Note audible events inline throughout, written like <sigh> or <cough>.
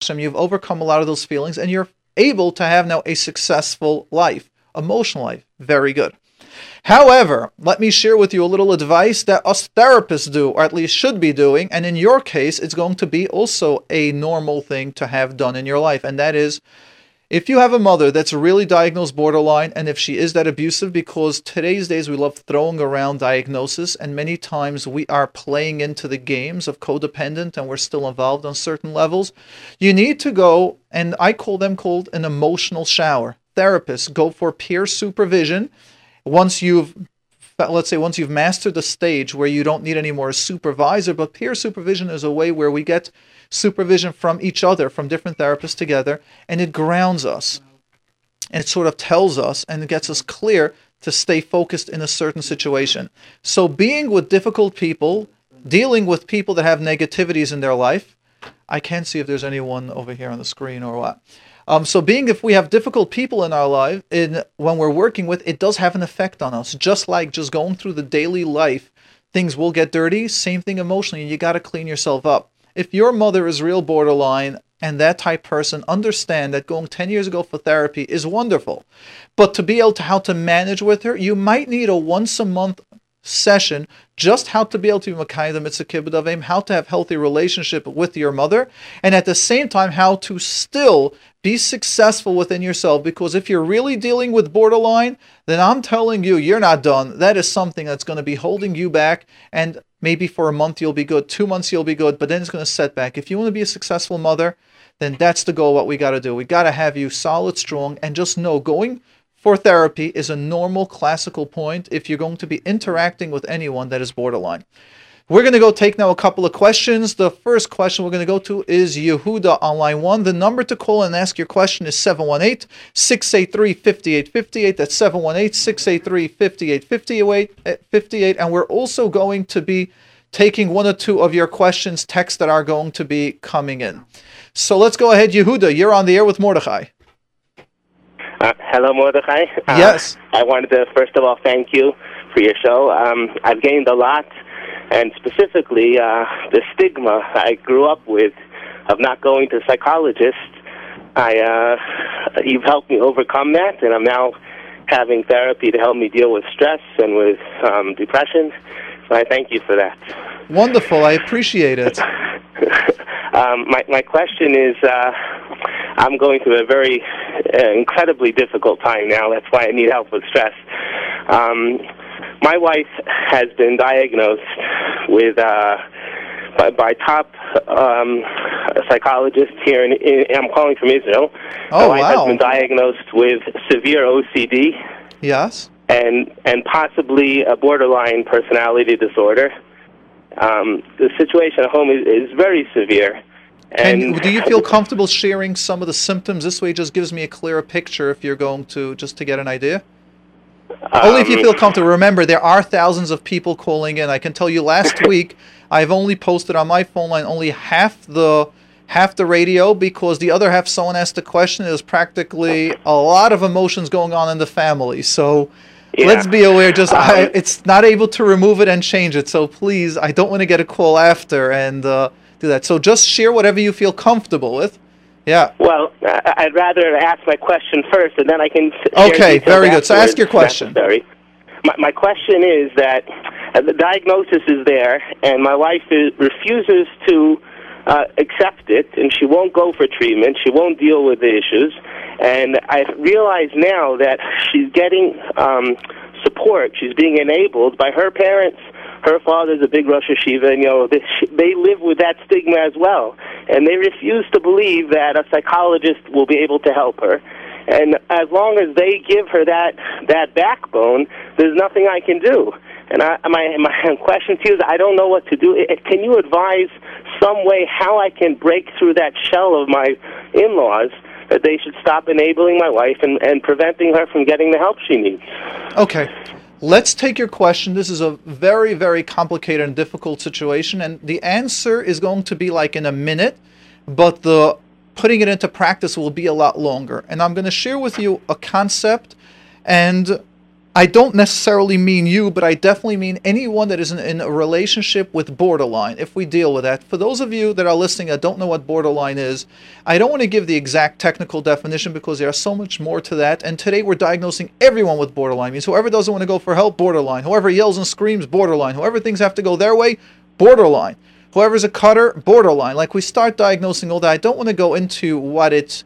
Hashem, you've overcome a lot of those feelings and you're able to have now a successful life, emotional life. Very good. However, let me share with you a little advice that us therapists do, or at least should be doing. And in your case, it's going to be also a normal thing to have done in your life. And that is if you have a mother that's really diagnosed borderline, and if she is that abusive, because today's days we love throwing around diagnosis, and many times we are playing into the games of codependent and we're still involved on certain levels, you need to go, and I call them called an emotional shower. Therapists go for peer supervision once you've let's say once you've mastered the stage where you don't need any more supervisor, but peer supervision is a way where we get supervision from each other, from different therapists together, and it grounds us. And it sort of tells us and it gets us clear to stay focused in a certain situation. So, being with difficult people, dealing with people that have negativities in their life, I can't see if there's anyone over here on the screen or what. Um, so, being if we have difficult people in our life, in when we're working with, it does have an effect on us. Just like just going through the daily life, things will get dirty. Same thing emotionally, you got to clean yourself up if your mother is real borderline and that type person understand that going 10 years ago for therapy is wonderful but to be able to how to manage with her you might need a once a month session just how to be able to be Makai the mitzvah how to have healthy relationship with your mother and at the same time how to still be successful within yourself. Because if you're really dealing with borderline then i'm telling you you're not done. That is something that's going to be holding you back and maybe for a month you'll be good two months you'll be good but then it's going to set back. If you want to be a successful mother then that's the goal what we got to do. We got to have you solid strong and just know going for therapy is a normal classical point if you're going to be interacting with anyone that is borderline we're going to go take now a couple of questions. The first question we're going to go to is Yehuda on line one. The number to call and ask your question is 718 683 5858. That's 718 683 5858. And we're also going to be taking one or two of your questions, texts that are going to be coming in. So let's go ahead, Yehuda. You're on the air with Mordechai. Uh, hello, Mordechai. Uh, yes. I wanted to, first of all, thank you for your show. Um, I've gained a lot and specifically uh, the stigma I grew up with of not going to psychologists. I uh, you've helped me overcome that, and I'm now having therapy to help me deal with stress and with um, depression. So I thank you for that. Wonderful, I appreciate it. <laughs> um, my my question is, uh, I'm going through a very uh, incredibly difficult time now. That's why I need help with stress. Um, my wife has been diagnosed with uh, by, by top um, psychologists here, in, in, I'm calling from Israel. Oh, my wife wow. has been diagnosed with severe OCD. Yes. And and possibly a borderline personality disorder. Um, the situation at home is, is very severe. And do you feel comfortable sharing some of the symptoms? This way, it just gives me a clearer picture if you're going to just to get an idea. Only if you feel comfortable. Remember, there are thousands of people calling in. I can tell you last <laughs> week, I've only posted on my phone line only half the half the radio because the other half someone asked a question. There's practically a lot of emotions going on in the family. So yeah. let's be aware. Just um, I, it's not able to remove it and change it. So please, I don't want to get a call after and uh, do that. So just share whatever you feel comfortable with. Yeah. Well, I'd rather ask my question first, and then I can. Okay, very good. So ask your question. Necessary. My, my question is that uh, the diagnosis is there, and my wife is, refuses to uh, accept it, and she won't go for treatment. She won't deal with the issues, and I realize now that she's getting um, support. She's being enabled by her parents her father's a big Rosh Yeshiva, and you know they, they live with that stigma as well, and they refuse to believe that a psychologist will be able to help her. And as long as they give her that that backbone, there's nothing I can do. And I, my my <laughs> question to you is, I don't know what to do. Can you advise some way how I can break through that shell of my in-laws? That they should stop enabling my wife and, and preventing her from getting the help she needs. Okay. Let's take your question. This is a very, very complicated and difficult situation, and the answer is going to be like in a minute, but the putting it into practice will be a lot longer. And I'm going to share with you a concept, and I don't necessarily mean you, but I definitely mean anyone that is in, in, a relationship with borderline, if we deal with that. For those of you that are listening that don't know what borderline is, I don't want to give the exact technical definition because there's so much more to that. And today we're diagnosing everyone with borderline. Means whoever doesn't want to go for help, borderline. Whoever yells and screams, borderline. Whoever things have to go their way, borderline. Whoever's a cutter, borderline. Like we start diagnosing all that. I don't want to go into what it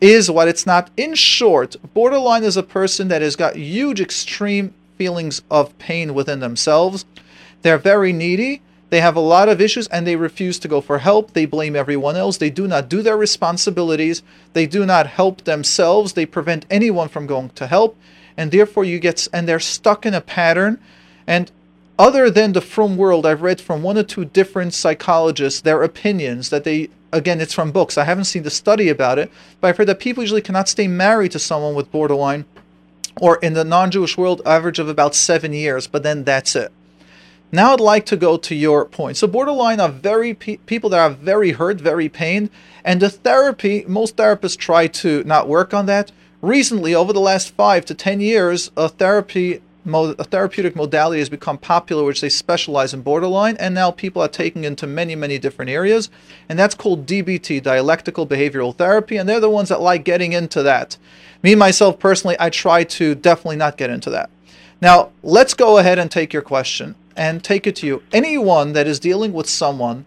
is, what it's not. In short, borderline is a person that has got huge, extreme feelings of pain within themselves. They're very needy. They have a lot of issues and they refuse to go for help. They blame everyone else. They do not do their responsibilities. They do not help themselves. They prevent anyone from going to help. And therefore, you get, and they're stuck in a pattern. And other than the from world, I've read from one or two different psychologists their opinions that they, again, it's from books. I haven't seen the study about it, but I've heard that people usually cannot stay married to someone with borderline, or in the non Jewish world, average of about seven years, but then that's it. Now I'd like to go to your point. So borderline are very pe- people that are very hurt, very pained, and the therapy. Most therapists try to not work on that. Recently, over the last five to ten years, a therapy a therapeutic modality has become popular, which they specialize in borderline, and now people are taking into many, many different areas, and that's called DBT, dialectical behavioral therapy, and they're the ones that like getting into that. Me myself personally, I try to definitely not get into that. Now, let's go ahead and take your question and take it to you. Anyone that is dealing with someone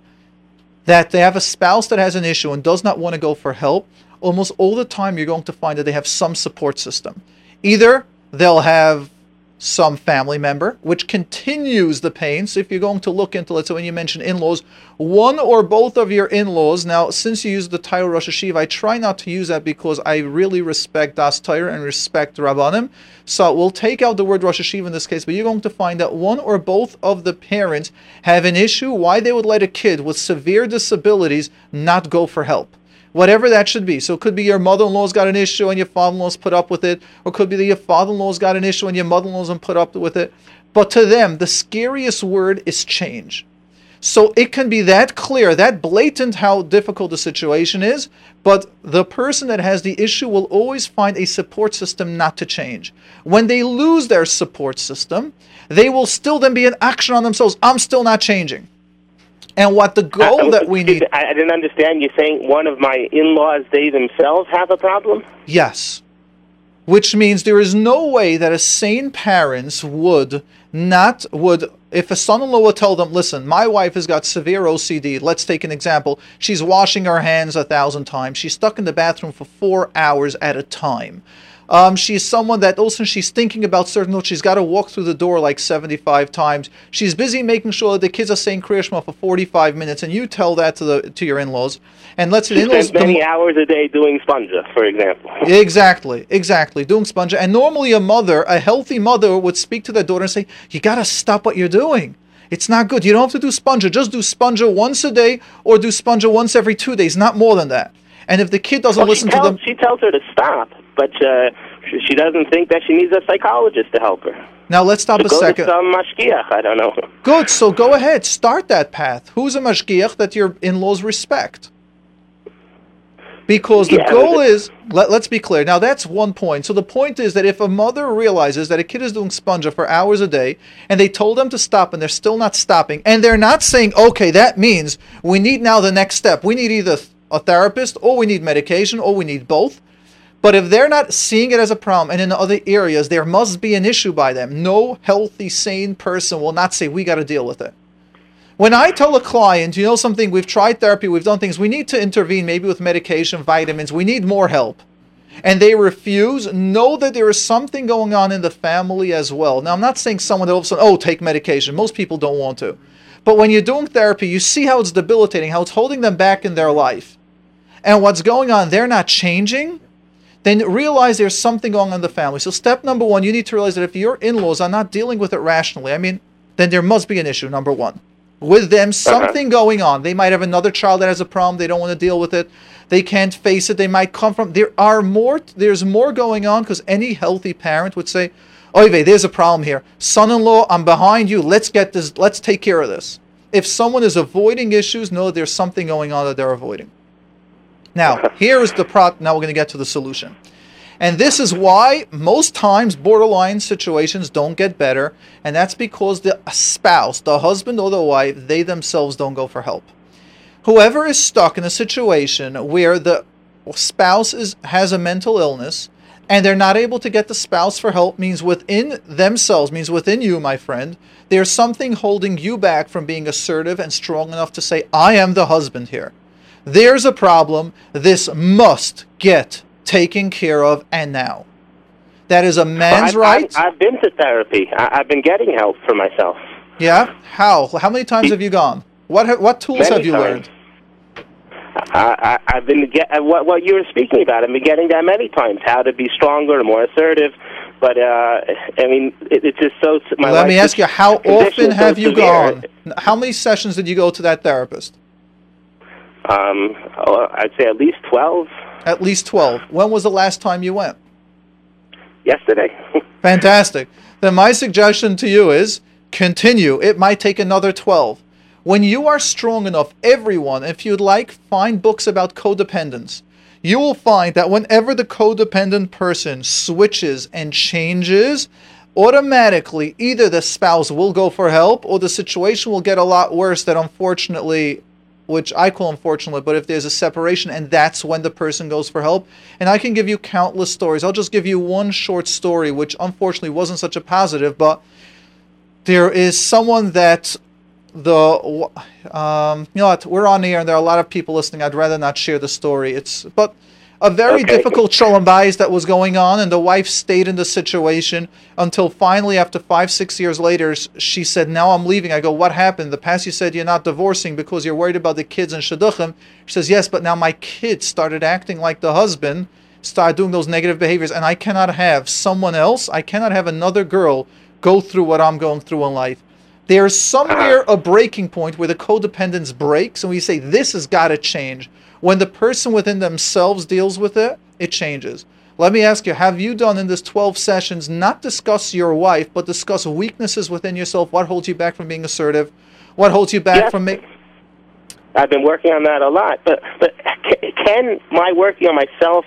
that they have a spouse that has an issue and does not want to go for help, almost all the time you're going to find that they have some support system. Either they'll have some family member, which continues the pain. So if you're going to look into, let's say when you mention in-laws, one or both of your in-laws. Now, since you use the title Rosh Yeshiva, I try not to use that because I really respect Das Torah and respect Rabbanim. So we'll take out the word Rosh Yeshiva in this case, but you're going to find that one or both of the parents have an issue why they would let a kid with severe disabilities not go for help whatever that should be. So it could be your mother-in-law's got an issue and your father-in-law's put up with it, or it could be that your father-in-law's got an issue and your mother-in-law's put up with it. But to them, the scariest word is change. So it can be that clear, that blatant how difficult the situation is, but the person that has the issue will always find a support system not to change. When they lose their support system, they will still then be an action on themselves. I'm still not changing. And what the goal uh, that we <laughs> need. I, I didn't understand. You're saying one of my in laws, they themselves have a problem? Yes. Which means there is no way that a sane parents would not, would, if a son in law would tell them, listen, my wife has got severe OCD. Let's take an example. She's washing her hands a thousand times. She's stuck in the bathroom for four hours at a time. Um, she's someone that also she's thinking about certain notes. She's got to walk through the door like 75 times. She's busy making sure that the kids are saying Kriya Shema for 45 minutes, and you tell that to the to your in-laws. And let's say in-laws many hours a day doing sponja, for example. <laughs> Exactly, exactly doing sponja. And normally a mother, a healthy mother, would speak to their daughter and say, "You got to stop what you're doing." It's not good. You don't have to do sponja. Just do sponja once a day or do sponja once every two days, not more than that. And if the kid doesn't well, listen tells, to them, she tells her to stop but uh, she doesn't think that she needs a psychologist to help her. Now let's stop so a go second. To some mashgiach, I don't know. Good. So go ahead, start that path. Who's a mashgiach that your in-laws respect? Because the yeah, goal is let, us be clear. Now that's one point. So the point is that if a mother realizes that a kid is doing sponja for hours a day and they told them to stop and they're still not stopping and they're not saying, okay, that means we need now the next step. We need either a therapist or we need medication or we need both. But if they're not seeing it as a problem and in other areas, there must be an issue by them. No healthy, sane person will not say, we got to deal with it. When I tell a client, you know something, we've tried therapy, we've done things, we need to intervene, maybe with medication, vitamins, we need more help. And they refuse, know that there is something going on in the family as well. Now, I'm not saying someone that all of a sudden, oh, take medication. Most people don't want to. But when you're doing therapy, you see how it's debilitating, how it's holding them back in their life. And what's going on, they're not changing then realize there's something going on in the family. So step number one, you need to realize that if your in-laws are not dealing with it rationally, I mean, then there must be an issue, number one. With them, uh-huh. something uh-huh. going on. They might have another child that has a problem. They don't want to deal with it. They can't face it. They might come from. There are more. There's more going on because any healthy parent would say, "Oive, there's a problem here. Son-in-law, I'm behind you. Let's get this. Let's take care of this." If someone is avoiding issues, know there's something going on that they're avoiding. Now, here is the pro. Now we're going to get to the solution. And this is why most times borderline situations don't get better, and that's because the spouse, the husband or the wife, they themselves don't go for help. Whoever is stuck in a situation where the spouse is has a mental illness and they're not able to get the spouse for help means within themselves means within you my friend there's something holding you back from being assertive and strong enough to say i am the husband here there's a problem this must get taken care of and now that is a man's I've, right I've, I've been to therapy. I, I've been getting help for myself. yeah how how many times have you gone what ha- what tools Many have you times. learned I, I, I've been get uh, what what you were speaking about. I've been getting that many times. How to be stronger and more assertive. But uh, I mean, it, it's just so. My let me ask you how often is so have you severe. gone how many sessions did you go to that therapist Um, oh, I'd say at least twelve At least 12. When was the last time you went? yesterday. <laughs> Fantastic. Then my suggestion to you is continue. It might take another 12. When you are strong enough, everyone, if you'd like, find books about codependence. You will find that whenever the codependent person switches and changes, automatically either the spouse will go for help or the situation will get a lot worse that unfortunately which I call unfortunately, but if there's a separation and that's when the person goes for help, and I can give you countless stories. I'll just give you one short story, which unfortunately wasn't such a positive, but there is someone that the um, you know what we're on air and there are a lot of people listening. I'd rather not share the story. It's but a very Okay. difficult shalom bayis that was going on, and the wife stayed in the situation until finally, after five six years later, she said, "Now I'm leaving." I go, "What happened?" The past you said you're not divorcing because you're worried about the kids and shidduchim. She says, "Yes, but now my kids started acting like the husband." Started doing those negative behaviors, and I cannot have someone else. I cannot have another girl go through what I'm going through in life. There's somewhere ah. a breaking point where the codependence breaks, and we say this has got to change. When the person within themselves deals with it, it changes. Let me ask you: Have you done in this 12 sessions not discuss your wife, but discuss weaknesses within yourself? What holds you back from being assertive? What holds you back Yes. from making? I've been working on that a lot. But but can my working on myself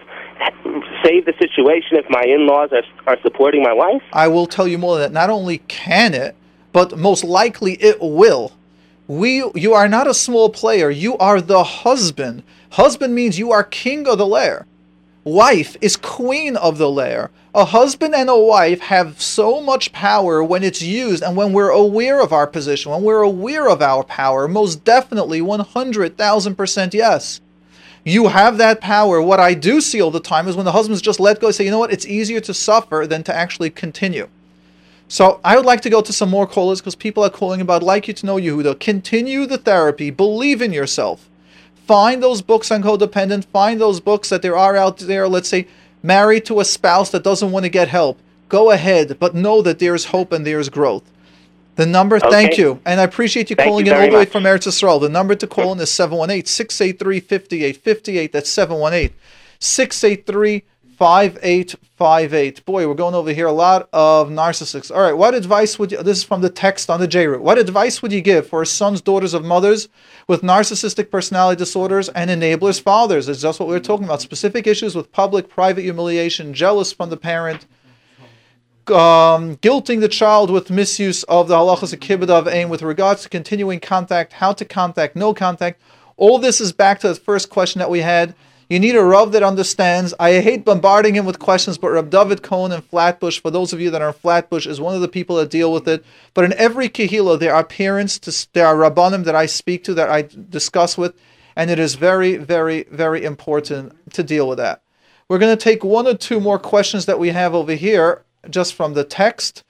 save the situation if my in-laws are are supporting my wife? I will tell you more than that. Not only can it, but most likely it will. We, you are not a small player. You are the husband. Husband means you are king of the lair. Wife is queen of the lair. A husband and a wife have so much power when it's used and when we're aware of our position, when we're aware of our power. Most definitely, 100,000% yes. You have that power. What I do see all the time is when the husbands just let go, and say, you know what, it's easier to suffer than to actually continue. So I would like to go to some more callers because people are calling about like you to know Yehuda. Continue the therapy. Believe in yourself. Find those books on codependent. Find those books that there are out there. Let's say married to a spouse that doesn't want to get help. Go ahead, but know that there's hope and there's growth. The number, thank you. And I appreciate you Thank calling you in all the way from Eretz Yisrael. The number to call in is 718 683 5858. That's 718 683 5858. Boy, we're going over here a lot of narcissists. All right, what advice would you, this is from the text on the J root. What advice would you give for sons, daughters of mothers with narcissistic personality disorders and enablers fathers? It's just what we were talking about. Specific issues with public, private humiliation, jealous from the parent, um, guilting the child with misuse of the halachas kibbud av va'em with regards to continuing contact, how to contact, no contact. All this is back to the first question that we had. You need a Rav that understands. I hate bombarding him with questions, but Rav David Cohen in Flatbush, for those of you that are in Flatbush, is one of the people that deal with it. But in every kehillah, there are parents, to, there are rabbanim that I speak to, that I discuss with, and it is very, very, very important to deal with that. We're going to take one or two more questions that we have over here, just from the text.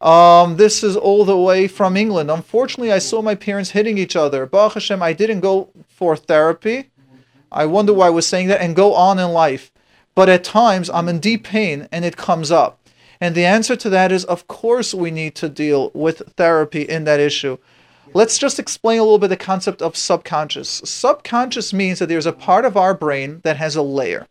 Um, this is all the way from England. Unfortunately, I saw my parents hitting each other. Baruch Hashem, I didn't go for therapy. I wonder why I was saying that and go on in life. But at times, I'm in deep pain and it comes up. And the answer to that is, of course, we need to deal with therapy in that issue. Let's just explain a little bit the concept of subconscious. Subconscious means that there's a part of our brain that has a layer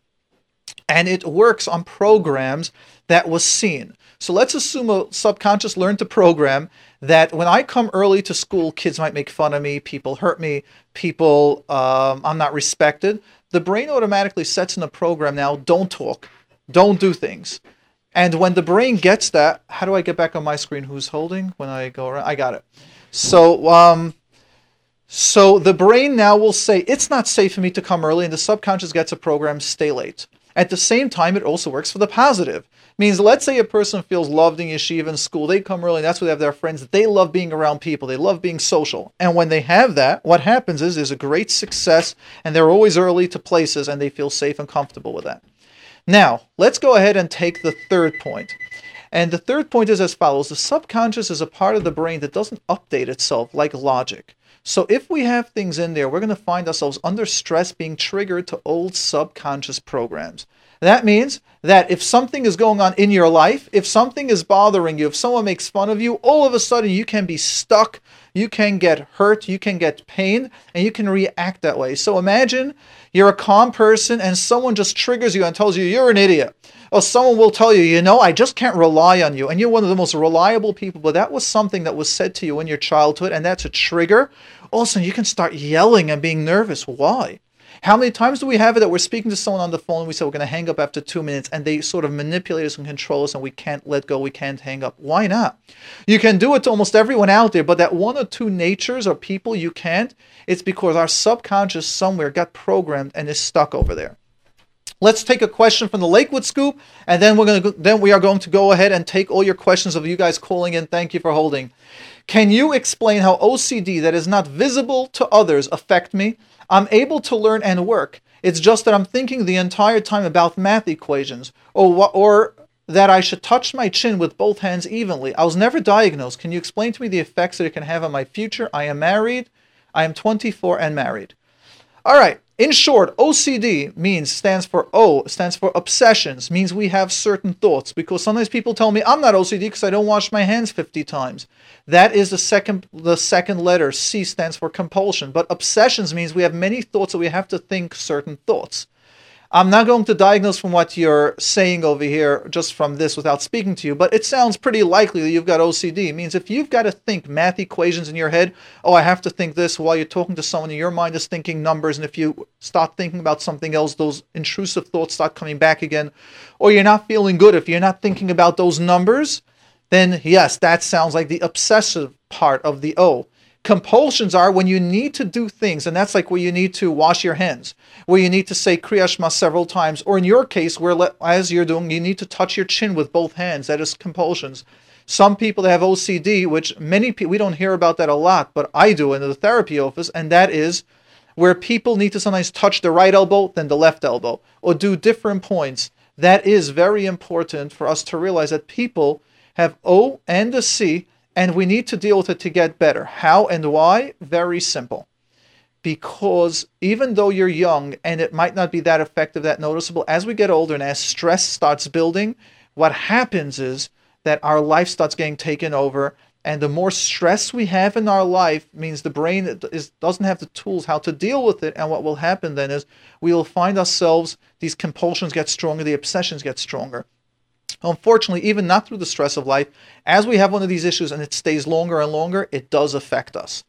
and it works on programs that was seen. So let's assume a subconscious learned to program that when I come early to school, kids might make fun of me, people hurt me, people, um, I'm not respected. The brain automatically sets in a program now don't talk, don't do things. And when the brain gets that, how do I get back on my screen? Who's holding when I go around? I got it. So, um, so the brain now will say it's not safe for me to come early, and the subconscious gets a program stay late. At the same time, it also works for the positive. Means let's say a person feels loved in yeshiva in school, they come early, and that's where they have their friends. They love being around people, they love being social. And when they have that, what happens is there's a great success, and they're always early to places, and they feel safe and comfortable with that. Now, let's go ahead and take the third point. And the third point is as follows the subconscious is a part of the brain that doesn't update itself like logic. So if we have things in there, we're going to find ourselves under stress being triggered to old subconscious programs. That means that if something is going on in your life, if something is bothering you, if someone makes fun of you, all of a sudden you can be stuck, you can get hurt, you can get pain, and you can react that way. So imagine you're a calm person and someone just triggers you and tells you you're an idiot. Or someone will tell you, you know, I just can't rely on you. And you're one of the most reliable people, but that was something that was said to you in your childhood, and that's a trigger. All of a sudden you can start yelling and being nervous. Why? How many times do we have it that we're speaking to someone on the phone and we say we're going to hang up after two minutes and they sort of manipulate us and control us and we can't let go, we can't hang up? Why not? You can do it to almost everyone out there, but that one or two natures or people you can't, it's because our subconscious somewhere got programmed and is stuck over there. Let's take a question from the Lakewood Scoop, and then we're going to then we are going to go ahead and take all your questions of you guys calling in. Thank you for holding. Can you explain how OCD that is not visible to others affect me? I'm able to learn and work. It's just that I'm thinking the entire time about math equations or or that I should touch my chin with both hands evenly. I was never diagnosed. Can you explain to me the effects that it can have on my future? I am married. I am 24 and married. All right. In short, OCD means stands for O, stands for obsessions, means we have certain thoughts. Because sometimes people tell me I'm not OCD because I don't wash my hands 50 times. That is the second the second letter. C stands for compulsion. But obsessions means we have many thoughts that we have to think certain thoughts. I'm not going to diagnose from what you're saying over here just from this without speaking to you, but it sounds pretty likely that you've got OCD. It means if you've got to think math equations in your head, oh, I have to think this while you're talking to someone and your mind is thinking numbers, and if you start thinking about something else, those intrusive thoughts start coming back again, or you're not feeling good if you're not thinking about those numbers, then yes, that sounds like the obsessive part of the O. Compulsions are when you need to do things, and that's like where you need to wash your hands, where you need to say Kriyashma several times, or in your case, where as you're doing, you need to touch your chin with both hands. That is compulsions. Some people that have OCD, which many people, we don't hear about that a lot, but I do in the therapy office, and that is where people need to sometimes touch the right elbow, then the left elbow, or do different points. That is very important for us to realize that people have O and a C and we need to deal with it to get better. How and why? Very simple. Because even though you're young and it might not be that effective, that noticeable, as we get older and as stress starts building, what happens is that our life starts getting taken over. And the more stress we have in our life means the brain is, doesn't have the tools how to deal with it. And what will happen then is we will find ourselves, these compulsions get stronger, the obsessions get stronger. Unfortunately, even not through the stress of life, as we have one of these issues and it stays longer and longer, it does affect us.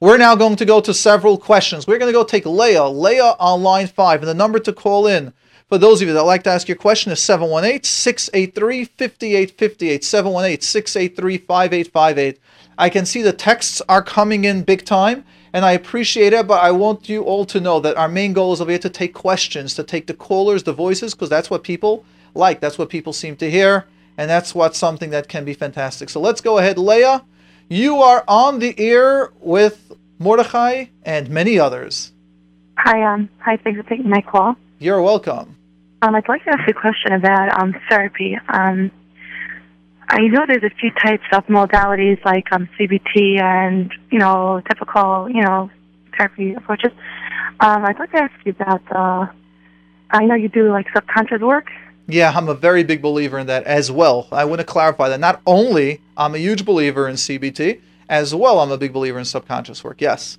We're now going to go to several questions. We're going to go take Leah. Leah on line five. And the number to call in for those of you that like to ask your question is 718 683 5858. 718 683 5858. I can see the texts are coming in big time and I appreciate it, but I want you all to know that our main goal is over here to take questions, to take the callers, the voices, because that's what people like. That's what people seem to hear, and that's what something that can be fantastic. So let's go ahead, Leah. You are on the air with Mordechai and many others. Hi, um, hi. Thanks for taking my call. You're welcome. Um, I'd like to ask a question about um, therapy. Um, I know there's a few types of modalities like um, CBT and you know typical you know therapy approaches. Um, I'd like to ask you about the. I know you do like subconscious work, yeah, I'm a very big believer in that as well. I want to clarify that not only I'm a huge believer in CBT, as well I'm a big believer in subconscious work. Yes.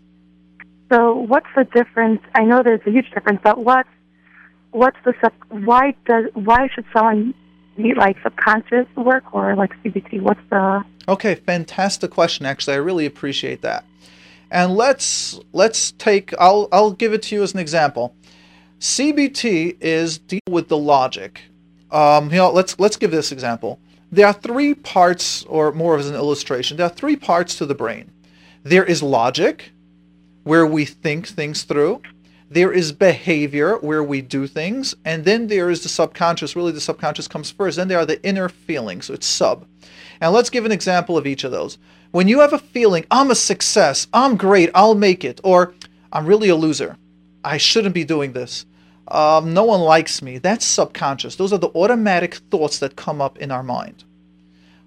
So what's the difference? I know there's a huge difference, but what what's the sub? Why does why should someone need like subconscious work or like CBT? What's the Okay, fantastic question. Actually, I really appreciate that. And let's let's take I'll I'll give it to you as an example. CBT is deal with the logic Um, you know, let's let's give this example. There are three parts, or more as an illustration. There are three parts to the brain. There is logic, where we think things through. There is behavior, where we do things, and then there is the subconscious. Really, the subconscious comes first. Then there are the inner feelings. So it's sub. And let's give an example of each of those. When you have a feeling, I'm a success, I'm great, I'll make it, or I'm really a loser, I shouldn't be doing this, um, no one likes me, that's subconscious. Those are the automatic thoughts that come up in our mind.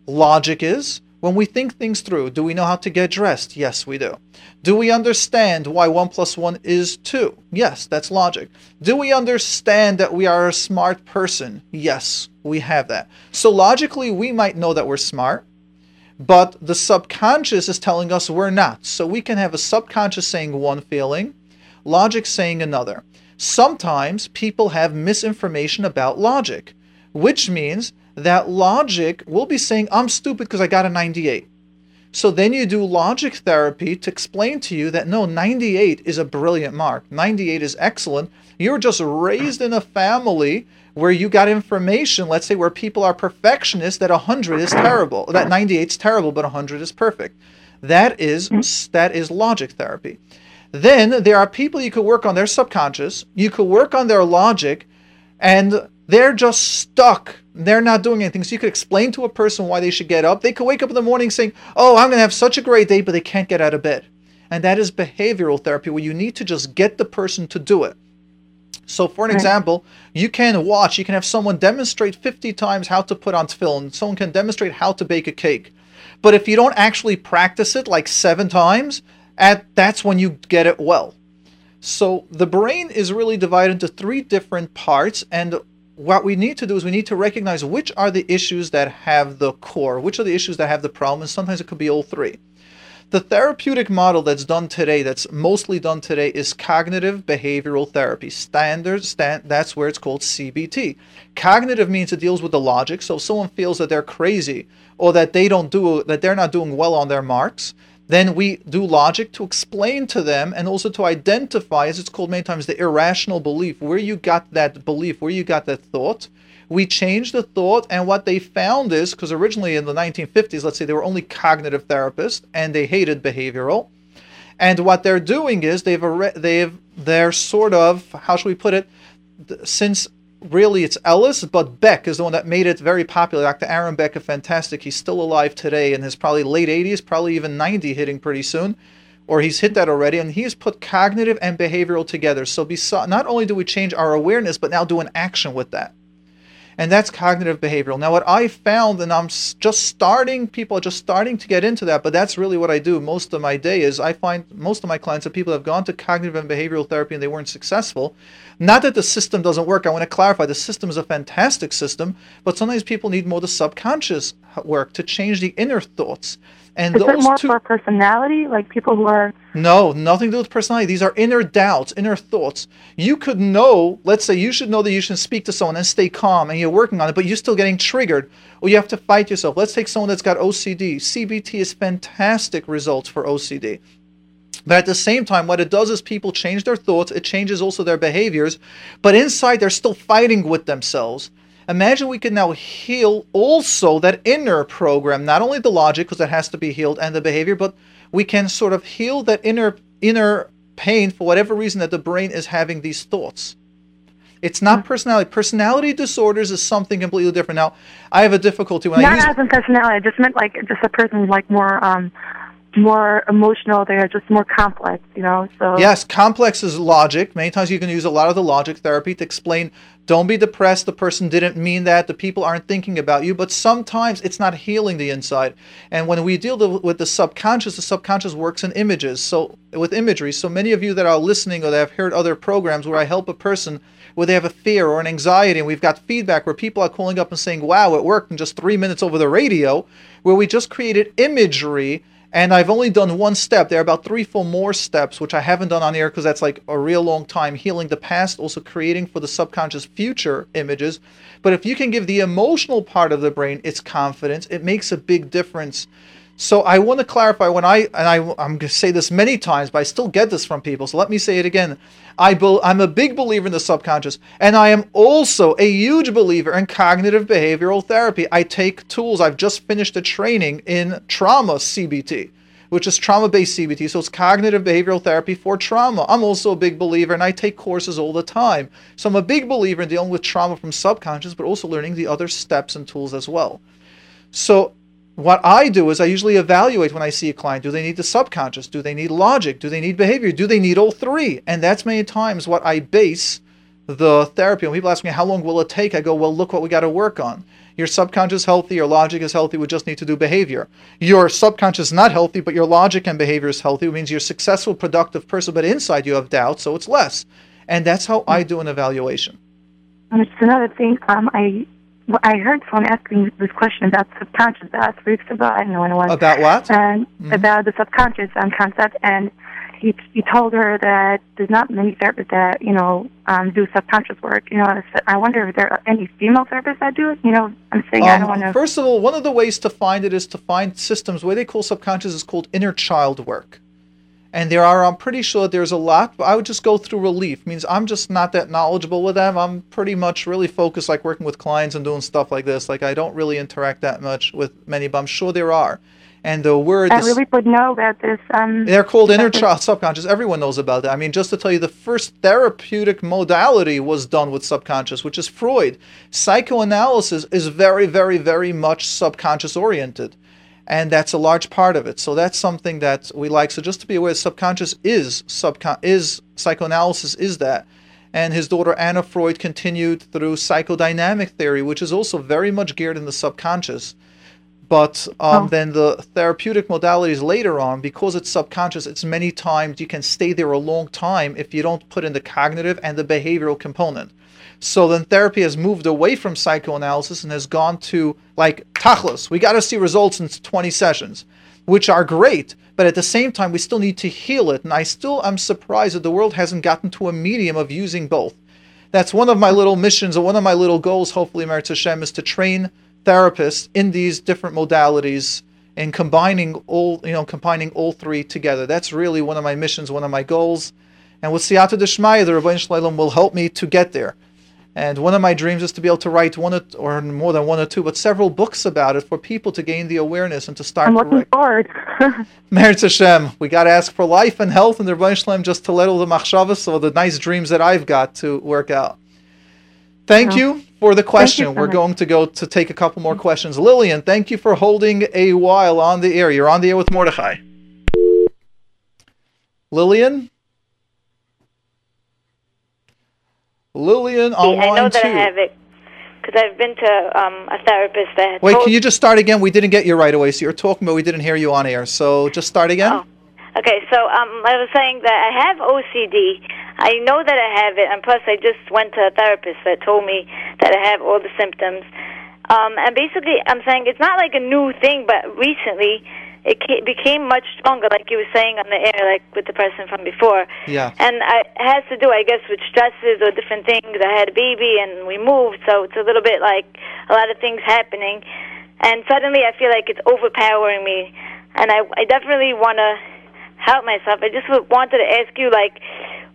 Logic is when we think things through. Do we know how to get dressed? Yes, we do. Do we understand why 1 plus 1 is 2? Yes, that's logic. Do we understand that we are a smart person? Yes, we have that. So logically, we might know that we're smart but the subconscious is telling us we're not. So we can have a subconscious saying one feeling, logic saying another. Sometimes people have misinformation about logic, which means that logic will be saying, I'm stupid because I got a 98. So then you do logic therapy to explain to you that no, 98 is a brilliant mark. 98 is excellent. You're just raised in a family where you got information, let's say where people are perfectionists, that 100 is terrible, that 98 is terrible, but 100 is perfect. That is mm-hmm. that is logic therapy. Then there are people you could work on their subconscious, you could work on their logic, and they're just stuck. They're not doing anything. So you could explain to a person why they should get up. They could wake up in the morning saying, "Oh, I'm going to have such a great day," but they can't get out of bed. And that is behavioral therapy where you need to just get the person to do it. So, for an example, you can watch, you can have someone demonstrate 50 times how to put on tefillin. Someone can demonstrate how to bake a cake. But if you don't actually practice it like seven times, at that's when you get it well. So the brain is really divided into three different parts, and what we need to do is we need to recognize which are the issues that have the core, which are the issues that have the problem, and sometimes it could be all three. The therapeutic model that's done today, that's mostly done today, is cognitive behavioral therapy. Standard, stand, that's where it's called CBT. Cognitive means it deals with the logic. So if someone feels that they're crazy or that they don't do that they're not doing well on their marks, then we do logic to explain to them and also to identify, as it's called many times, the irrational belief, where you got that belief, where you got that thought, we change the thought, and what they found is because originally in the 1950s, let's say they were only cognitive therapists and they hated behavioral. And what they're doing is they've they've they're sort of how should we put it? Since really it's Ellis, but Beck is the one that made it very popular. Dr. Aaron Beck, a fantastic. He's still alive today in his probably late 80s, probably even 90 hitting pretty soon, or he's hit that already. And he's put cognitive and behavioral together. So not only do we change our awareness, but now do an action with that and that's cognitive behavioral. Now, what I found, and I'm just starting, people are just starting to get into that, but that's really what I do most of my day is I find most of my clients are people have gone to cognitive and behavioral therapy and they weren't successful. Not that the system doesn't work. I want to clarify the system is a fantastic system, but sometimes people need more the subconscious work to change the inner thoughts. And is those it more two, for personality, like people who are? No, nothing to do with personality. These are inner doubts, inner thoughts. You could know, let's say, you should know that you should speak to someone and stay calm, and you're working on it, but you're still getting triggered, or you have to fight yourself. Let's take someone that's got OCD. CBT is fantastic results for OCD. But at the same time, what it does is people change their thoughts, it changes also their behaviors, but inside they're still fighting with themselves. Imagine we could now heal also that inner program, not only the logic, because that has to be healed, and the behavior, but we can sort of heal that inner inner pain for whatever reason that the brain is having these thoughts. It's not personality. Personality disorders is something completely different. Now, I have a difficulty when Not I use as in personality. I just meant like just a person like more um more emotional. They're just more complex, you know. So Yes, complex is logic. Many times you can use a lot of the logic therapy to explain don't be depressed. The person didn't mean that. The people aren't thinking about you. But sometimes it's not healing the inside. And when we deal with the subconscious, the subconscious works in images. So, with imagery. So, many of you that are listening or that have heard other programs where I help a person where they have a fear or an anxiety, and we've got feedback where people are calling up and saying, Wow, it worked in just three minutes over the radio, where we just created imagery and I've only done one step. There are about three, four more steps, which I haven't done on air because that's like a real long time healing the past, also creating for the subconscious future images. But if you can give the emotional part of the brain its confidence, it makes a big difference So I want to clarify when I and I I'm going to say this many times, but I still get this from people. So let me say it again. I be, I'm a big believer in the subconscious, and I am also a huge believer in cognitive behavioral therapy. I take tools. I've just finished a training in trauma CBT, which is trauma-based CBT. So it's cognitive behavioral therapy for trauma. I'm also a big believer, and I take courses all the time. So I'm a big believer in dealing with trauma from subconscious, but also learning the other steps and tools as well. So what I do is I usually evaluate when I see a client do they need the subconscious? Do they need logic? Do they need behavior? Do they need all three? And that's many times what I base the therapy. When people ask me, how long will it take? I go, well, look what we got to work on. Your subconscious healthy, your logic is healthy, we just need to do behavior. Your subconscious not healthy, but your logic and behavior is healthy, It means you're a successful, productive person, but inside you have doubt, so it's less. And that's how I do an evaluation. And it's another thing. Um, I well, I heard someone asking this question about subconscious about weeks ago. I don't know when it was. About what? And mm-hmm. about the subconscious um, concept. And he, he told her that there's not many therapists that, you know, um, do subconscious work. You know, I wonder if there are any female therapists that do it. You know, I'm saying um, I don't want to. First of all, one of the ways to find it is to find systems. What they call subconscious is called inner child work and there are i'm pretty sure there's a lot but i would just go through relief means i'm just not that knowledgeable with them i'm pretty much really focused like working with clients and doing stuff like this like i don't really interact that much with many but i'm sure there are and the word I really would know about this. Um, they're called inner child subconscious. Everyone knows about that. I mean, just to tell you, the first therapeutic modality was done with subconscious, which is Freud. Psychoanalysis is very, very, very much subconscious oriented and that's a large part of it. So that's something that we like. So just to be aware, subconscious is subcon is psychoanalysis is that. And his daughter Anna Freud continued through psychodynamic theory, which is also very much geared in the subconscious. But um, oh. then the therapeutic modalities later on, because it's subconscious, it's many times you can stay there a long time if you don't put in the cognitive and the behavioral component. So then therapy has moved away from psychoanalysis and has gone to like tachlis. We got to see results in 20 sessions, which are great, but at the same time we still need to heal it. And I still am surprised that the world hasn't gotten to a medium of using both. That's one of my little missions or one of my little goals, hopefully, Meretz Hashem, is to train therapists in these different modalities and combining all you know combining all three together. That's really one of my missions, one of my goals. And with Siyata Deshmaya, the Ribbono Shel Olam will help me to get there. And one of my dreams is to be able to write one or more than one or two, but several books about it for people to gain the awareness and to start. I'm looking forward. <laughs> <laughs> Meretz Hashem, we got to ask for life and health and the Ribbono Shel Olam just to let all the machshavas or the nice dreams that I've got to work out. Thank you for the question. So We're much. going to go to take a couple more questions. Lillian, thank you for holding a while on the air. You're on the air with Mordechai. Lillian? Lillian on I know that two. I have it because I've been to um, a therapist that. Wait, can you just start again? We didn't get you right away. So you're talking, but we didn't hear you on air. So just start again. Oh. Okay, so um, I was saying that I have OCD. I know that I have it, and plus I just went to a therapist that told me that I have all the symptoms. Um, and basically, I'm saying it's not like a new thing, but recently it became much stronger, like you were saying on the air, like with the person from before. Yeah. And I, it has to do, I guess, with stresses or different things. I had a baby and we moved, so it's a little bit like a lot of things happening. And suddenly I feel like it's overpowering me. And I, I definitely want to help myself. I just wanted to ask you, like,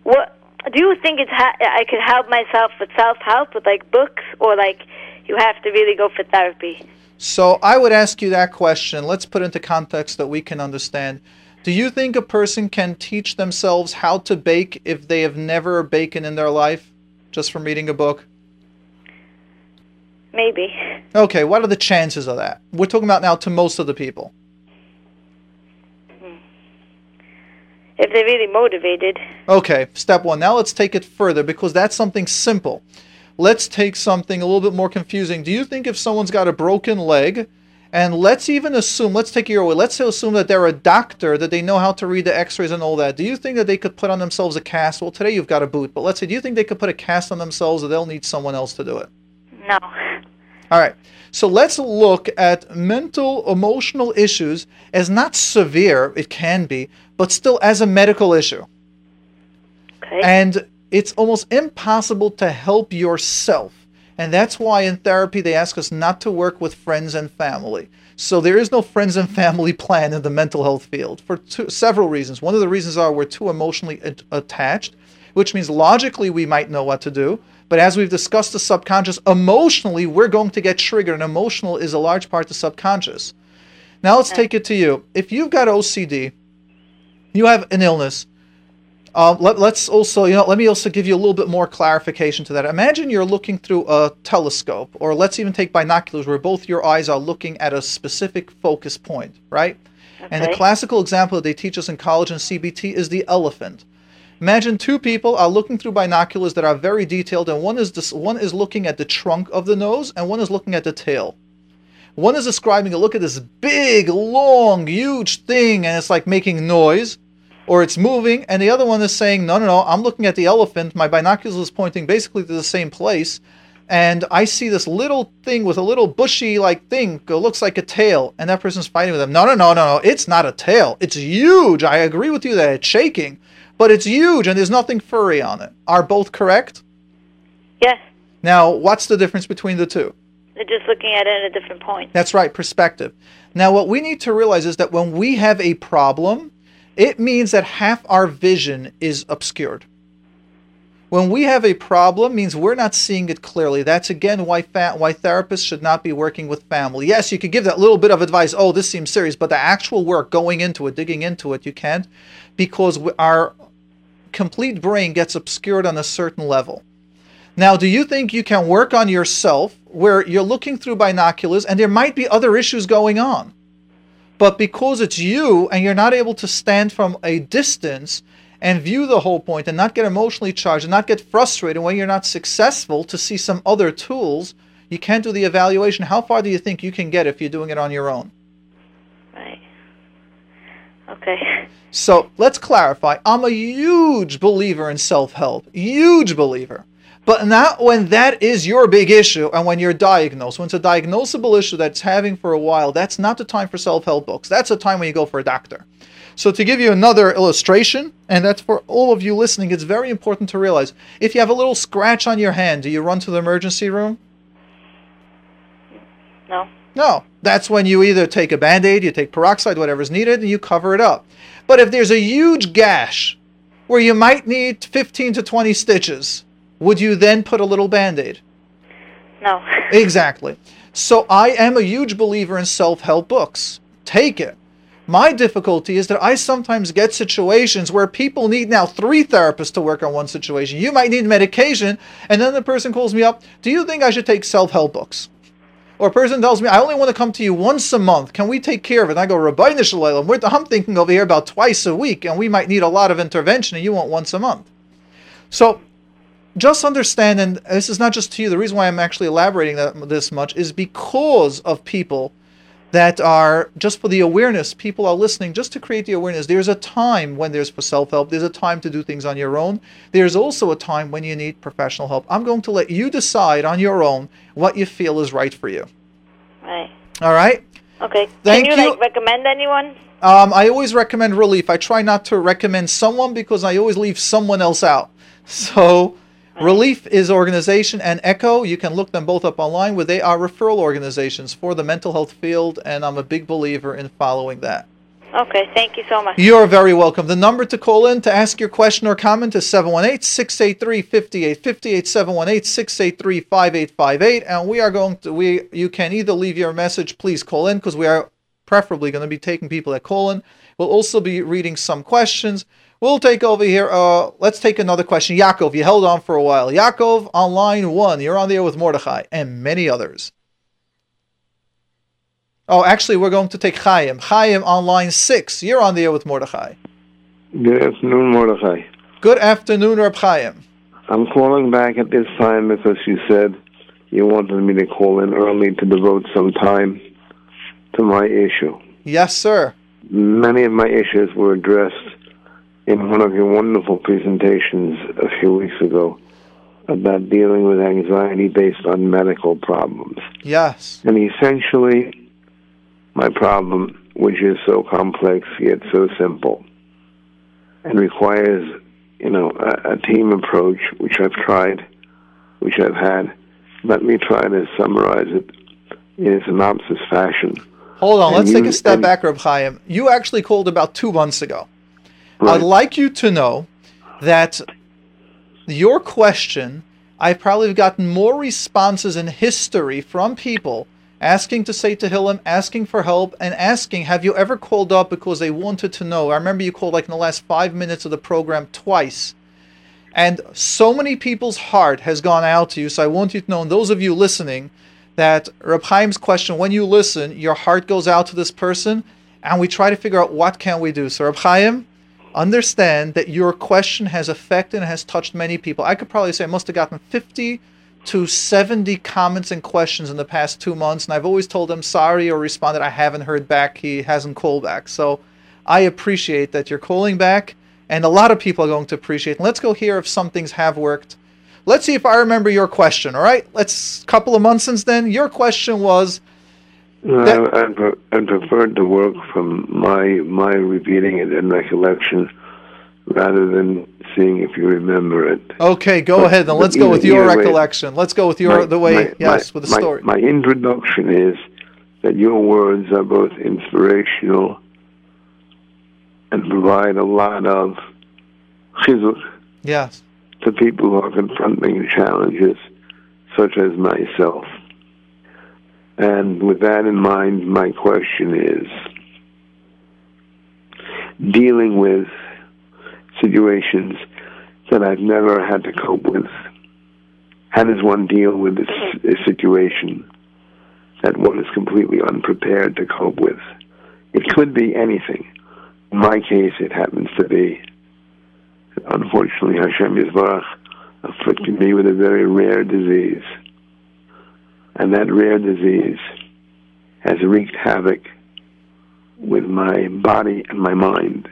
what do you think it's ha- I could help myself with self help with like books, or like you have to really go for therapy? So I would ask you that question. Let's put into context that we can understand. Do you think a person can teach themselves how to bake if they have never baked in their life just from reading a book? Maybe. Okay, what are the chances of that? We're talking about now to most of the people. Hmm. If they're really motivated. Okay, step one. Now let's take it further because that's something simple let's take something a little bit more confusing. Do you think if someone's got a broken leg, and let's even assume, let's take your way, let's say assume that they're a doctor, that they know how to read the x rays and all that. Do you think that they could put on themselves a cast? Well, today you've got a boot, but let's say, do you think they could put a cast on themselves or they'll need someone else to do it? No. All right. So let's look at mental, emotional issues as not severe, it can be, but still as a medical issue. Okay. And it's almost impossible to help yourself And that's why in therapy they ask us not to work with friends and family. So there is no friends and family <laughs> plan in the mental health field for two, several reasons. One of the reasons are we're too emotionally attached, which means logically we might know what to do, but as we've discussed the subconscious, emotionally we're going to get triggered, and emotional is a large part of the subconscious. Now let's take it to you. If you've got OCD, you have an illness. Um, let, us also, you know, let me also give you a little bit more clarification to that. Imagine you're looking through a telescope, or let's even take binoculars, where both your eyes are looking at a specific focus point, right? Okay. And the classical example that they teach us in college and CBT is the elephant. Imagine two people are looking through binoculars that are very detailed, and one is this, one is looking at the trunk of the nose, and one is looking at the tail. One is describing a look at this big, long, huge thing, and it's like making noise or it's moving, and the other one is saying, no, no, no, I'm looking at the elephant. My binoculars is pointing basically to the same place, and I see this little thing with a little bushy like thing. It looks like a tail, and that person's fighting with them. No, no, no, no, no, it's not a tail. It's huge. I agree with you that it's shaking, but it's huge, and there's nothing furry on it. Are both correct? Yes. Now, what's the difference between the two? They're just looking at it at a different point. That's right, perspective. Now, what we need to realize is that when we have a problem, it means that half our vision is obscured. When we have a problem, means we're not seeing it clearly. That's again why fa- why therapists should not be working with family. Yes, you could give that little bit of advice. Oh, this seems serious, but the actual work, going into it, digging into it, you can't, because our complete brain gets obscured on a certain level. Now, do you think you can work on yourself where you're looking through binoculars and there might be other issues going on? But because it's you and you're not able to stand from a distance and view the whole point and not get emotionally charged and not get frustrated when you're not successful to see some other tools, you can't do the evaluation. How far do you think you can get if you're doing it on your own? Right. Okay. So let's clarify. I'm a huge believer in self help, huge believer. But not when that is your big issue and when you're diagnosed. When it's a diagnosable issue that's having for a while, that's not the time for self help books. That's the time when you go for a doctor. So, to give you another illustration, and that's for all of you listening, it's very important to realize if you have a little scratch on your hand, do you run to the emergency room? No. No. That's when you either take a band aid, you take peroxide, whatever's needed, and you cover it up. But if there's a huge gash where you might need 15 to 20 stitches, would you then put a little band aid? No. <laughs> exactly. So I am a huge believer in self help books. Take it. My difficulty is that I sometimes get situations where people need now three therapists to work on one situation. You might need medication, and then the person calls me up, Do you think I should take self help books? Or a person tells me, I only want to come to you once a month. Can we take care of it? And I go, Ribbono Shel Olam, I'm thinking over here about twice a week, and we might need a lot of intervention, and you want once a month. So just understand, and this is not just to you, the reason why I'm actually elaborating that, this much is because of people that are just for the awareness. People are listening just to create the awareness. There's a time when there's for self help, there's a time to do things on your own. There's also a time when you need professional help. I'm going to let you decide on your own what you feel is right for you. Right. All right? Okay. Thank Can you, you. like recommend anyone? Um, I always recommend relief. I try not to recommend someone because I always leave someone else out. <laughs> So Relief is organization, and Echo, you can look them both up online, where they are referral organizations for the mental health field, and I'm a big believer in following that. Okay, thank you so much. You're very welcome. The number to call in to ask your question or comment is 718 683 5858 718 683 5858. And we are going to, we you can either leave your message, please call in, because we are preferably going to be taking people that call in. We'll also be reading some questions. We'll take over here. Uh, let's take another question. Yaakov, you held on for a while. Yaakov on line one. You're on there with Mordechai and many others. Oh, actually, we're going to take Chaim. Chaim on line six. You're on there with Mordechai. Good afternoon, Mordechai. Good afternoon, Reb Chaim. I'm calling back at this time because you said you wanted me to call in early to devote some time to my issue. Yes, sir. Many of my issues were addressed in one of your wonderful presentations a few weeks ago about dealing with anxiety based on medical problems. Yes. And essentially, my problem, which is so complex yet so simple, and requires, you know, a, a team approach, which I've tried, which I've had, let me try to summarize it in a synopsis fashion. Hold on, And let's take a step and- back, Reb Chaim. You actually called about two months ago. Right. I'd like you to know that your question, I've probably gotten more responses in history from people asking to say Tehillim, asking for help, and asking, have you ever called up because they wanted to know? I remember you called like in the last five minutes of the program twice. And so many people's heart has gone out to you. So I want you to know, and those of you listening, that Reb Chaim's question, when you listen, your heart goes out to this person, and we try to figure out what can we do. So Reb Chaim, understand that your question has affected and has touched many people. I could probably say I must have gotten 50 to 70 comments and questions in the past two months, and I've always told them sorry or responded, I haven't heard back, he hasn't called back. So I appreciate that you're calling back, and a lot of people are going to appreciate. Let's go here if some things have worked. Let's see if I remember your question, all right? Let's, couple of months since then, your question was, Uh, no, I, I, pre- I preferred to work from my my repeating it and recollection rather than seeing if you remember it. okay, go But- ahead, then let's go with your either way- recollection. Let's go with your, My- the way, my- yes, my- with the story. My introduction is that your words are both inspirational and provide a lot of chizuk yes. to people who are confronting challenges such as myself. And with that in mind, my question is dealing with situations that I've never had to cope with. How does one deal with a situation that one is completely unprepared to cope with? It could be anything. In my case, it happens to be, unfortunately, Hashem Yisbarach afflicted me with a very rare disease. And that rare disease has wreaked havoc with my body and my mind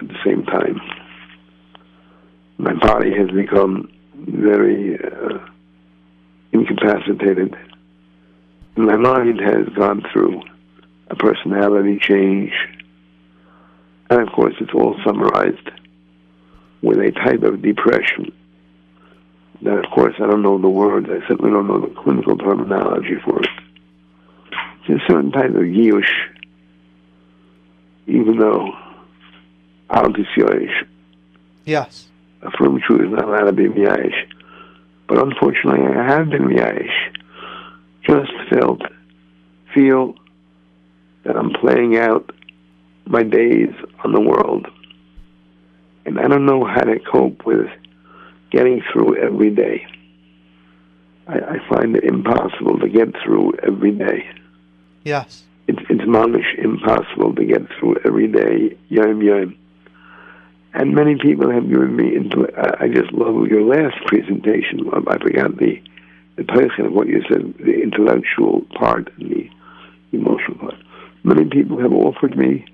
at the same time. My body has become very uh, incapacitated. My mind has gone through a personality change. And of course, it's all summarized with a type of depression that, of course, I don't know the words. I certainly don't know the clinical terminology for it. It's a certain type of yush, even though out is yosh. Yes. A firm Jew is not allowed to be miyash. But unfortunately, I have been miyash. Just felt, feel that I'm playing out my days on the world. And I don't know how to cope with getting through every day. I, I find it impossible to get through every day. Yes. It's, it's mamish impossible to get through every day, yom yom. And many people have given me into. I I just love your last presentation. I forgot the the person of what you said, the intellectual part and the emotional part. Many people have offered me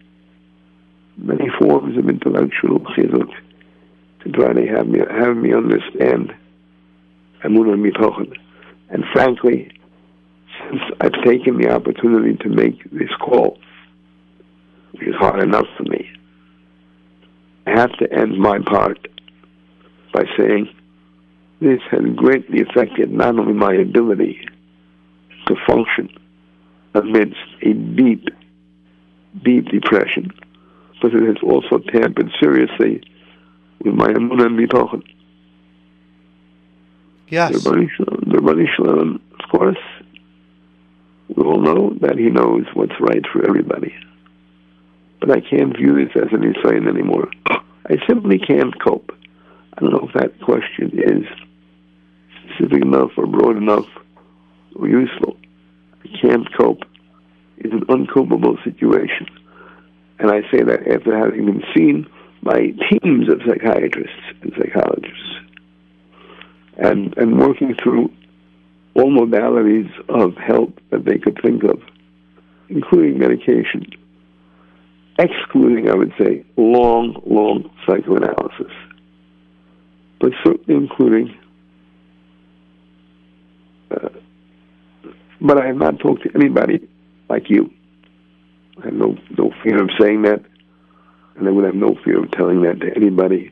many forms of intellectual chizuk try to have me have me understand Mitochen. And frankly, since I've taken the opportunity to make this call, which is hard enough for me, I have to end my part by saying this has greatly affected not only my ability to function amidst a deep, deep depression, but it has also tampered seriously with my emunah and bitochen. Yes. The Ribbono Shel Olam- the Ribbono Shel Olam, of course, we all know that he knows what's right for everybody. But I can't view this as an insight anymore. I simply can't cope. I don't know if that question is specific enough or broad enough or useful. I can't cope. It's an uncopable situation. And I say that after having been seen by teams of psychiatrists and psychologists and, and working through all modalities of help that they could think of, including medication, excluding, I would say, long, long psychoanalysis, but certainly including. Uh, but I have not talked to anybody like you. I have no no fear of saying that, and I would have no fear of telling that to anybody,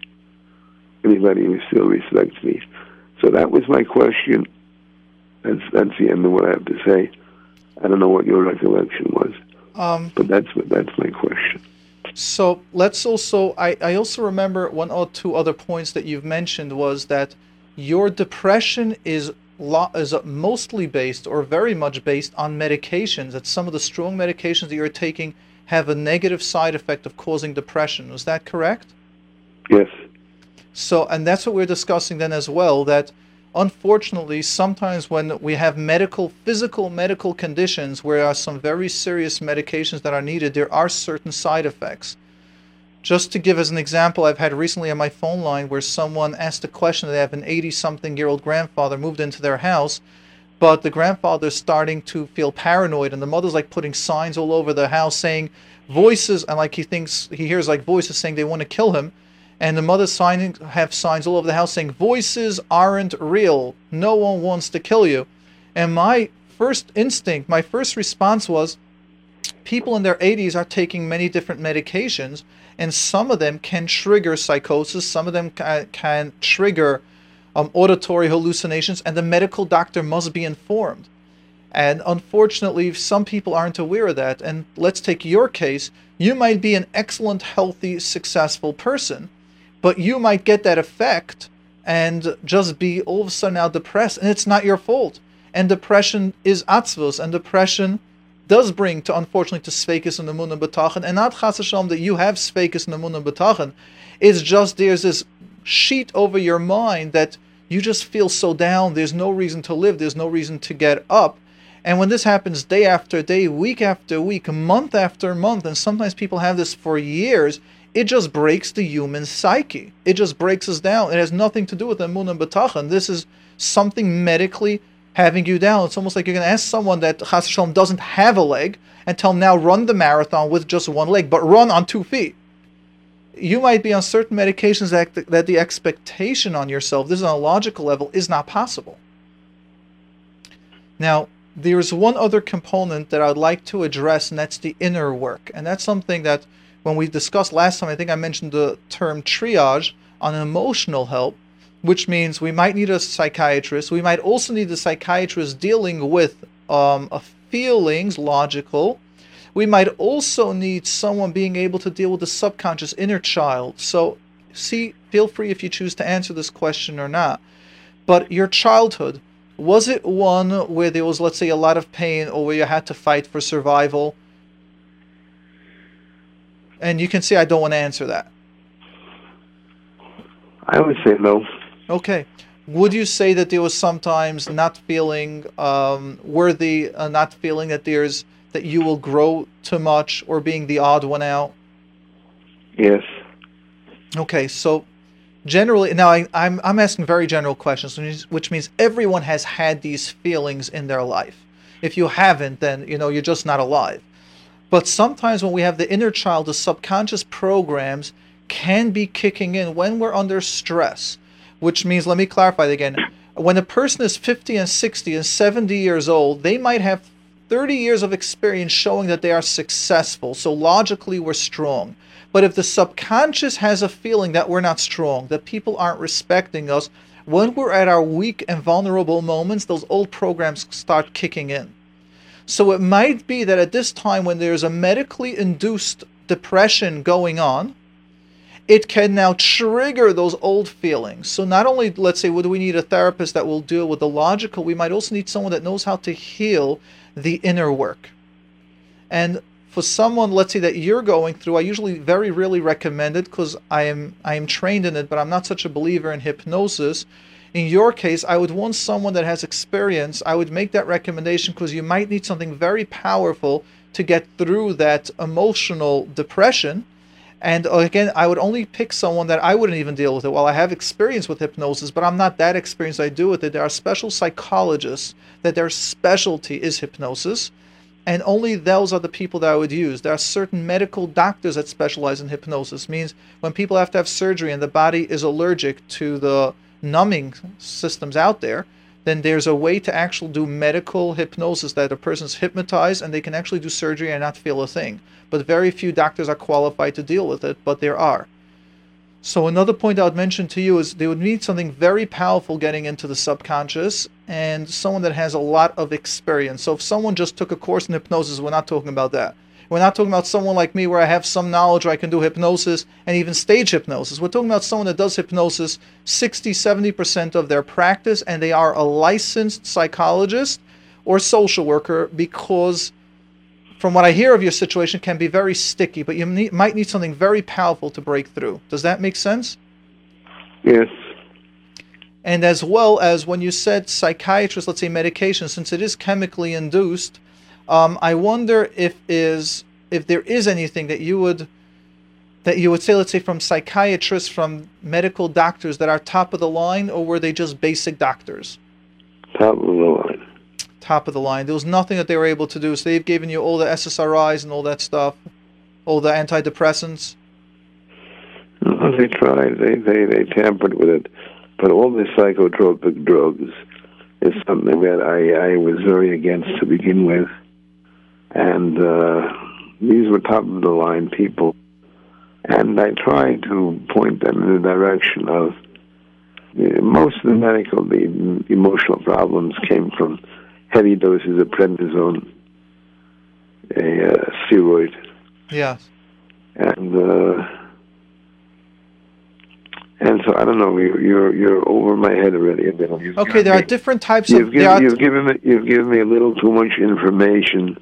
anybody who still respects me. So that was my question. That's that's the end of what I have to say. I don't know what your recollection was, Um, but that's what that's my question. So let's also, I, I also remember one or two other points that you've mentioned was that your depression is lo- is mostly based or very much based on medications. That some of the strong medications that you're taking have a negative side effect of causing depression. Is that correct? Yes. So, and that's what we're discussing then as well. That unfortunately, sometimes when we have medical, physical medical conditions where there are some very serious medications that are needed, there are certain side effects. Just to give as an example, I've had recently on my phone line where someone asked a question. They have an 80 something year old grandfather moved into their house, but the grandfather's starting to feel paranoid, and the mother's like putting signs all over the house saying voices, and like he thinks he hears like voices saying they want to kill him. And the mother's signing have signs all over the house saying voices aren't real. No one wants to kill you. And my first instinct my first response was people in their 80s are taking many different medications and some of them can trigger psychosis some of them can, can trigger um, auditory hallucinations and the medical doctor must be informed and unfortunately, some people aren't aware of that. And let's take your case. You might be an excellent, healthy, successful person, but you might get that effect and just be all of a sudden now depressed, and it's not your fault. And depression is atzvos, and depression does bring to unfortunately to svekis and emunah b'tachan, and not chas that you have svekis and emunah b'tachan. It's just there's this sheet over your mind that you just feel so down. There's no reason to live. There's no reason to get up. And when this happens day after day, week after week, month after month, and sometimes people have this for years, it just breaks the human psyche. It just breaks us down. It has nothing to do with emun and betachan. This is something medically having you down. It's almost like you're going to ask someone that Chas Shalom doesn't have a leg and tell them now run the marathon with just one leg, but run on two feet. You might be on certain medications that, that the expectation on yourself, this is on a logical level, is not possible. Now, there's one other component that I'd like to address, and that's the inner work. And that's something that when we discussed last time, I think I mentioned the term triage on emotional help, which means we might need a psychiatrist. We might also need a psychiatrist dealing with um, feelings, logical. We might also need someone being able to deal with the subconscious inner child. So, see, feel free if you choose to answer this question or not. But your childhood, was it one where there was, let's say, a lot of pain or where you had to fight for survival? And you can say, I don't want to answer that. I would say no. Okay. Would you say that there was sometimes not feeling um, worthy, uh, not feeling that there's that you will grow too much, or being the odd one out? Yes. Okay, so generally now I, I'm, I'm asking very general questions which means- which means everyone has had these feelings in their life if you haven't then you know you're just not alive but sometimes when we have the inner child the subconscious programs can be kicking in when we're under stress which means let me clarify again when a person is 50 and 60 and 70 years old they might have 30 years of experience showing that they are successful so logically we're strong but if the subconscious has a feeling that we're not strong, that people aren't respecting us, when we're at our weak and vulnerable moments, those old programs start kicking in. So it might be that at this time, when there's a medically induced depression going on, it can now trigger those old feelings. So not only, let's say, would we need a therapist that will deal with the logical, we might also need someone that knows how to heal the inner work. And for someone, let's say that you're going through, I usually very rarely recommend it because I am I am trained in it, but I'm not such a believer in hypnosis. In your case, I would want someone that has experience. I would make that recommendation because you might need something very powerful to get through that emotional depression. And uh, again, I would only pick someone that I wouldn't even deal with it. Well, I have experience with hypnosis, but I'm not that experienced. I do with it. There are special psychologists that their specialty is hypnosis and only those are the people that I would use. There are certain medical doctors that specialize in hypnosis. Means when people have to have surgery and the body is allergic to the numbing systems out there, then there's a way to actually do medical hypnosis that a person's hypnotized and they can actually do surgery and not feel a thing. But very few doctors are qualified to deal with it, but there are. So another point I would mention to you is they would need something very powerful getting into the subconscious and someone that has a lot of experience. So if someone just took a course in hypnosis, we're not talking about that. We're not talking about someone like me where I have some knowledge where I can do hypnosis and even stage hypnosis. We're talking about someone that does hypnosis 60, 70% of their practice and they are a licensed psychologist or social worker because from what I hear of your situation, can be very sticky, but you need, might need something very powerful to break through. Does that make sense? Yes. And as well as when you said psychiatrist, let's say medication, since it is chemically induced, um, I wonder if is if there is anything that you would that you would say, let's say, from psychiatrists, from medical doctors that are top of the line, or were they just basic doctors? Top of the line top of the line. There was nothing that they were able to do. So they've given you all the SSRIs and all that stuff, all the antidepressants. No, they tried. They they they tampered with it, but all the psychotropic drugs is something that I I was very against to begin with, and uh, these were top of the line people, and I tried to point them in the direction of. most of the medical, the emotional problems came from heavy doses of prednisone, a uh, steroid. Yes. And uh, and so I don't know. You're you're, you're over my head already. You've okay, there me, are different types you've of. Given, you've given me you've given me a little too much information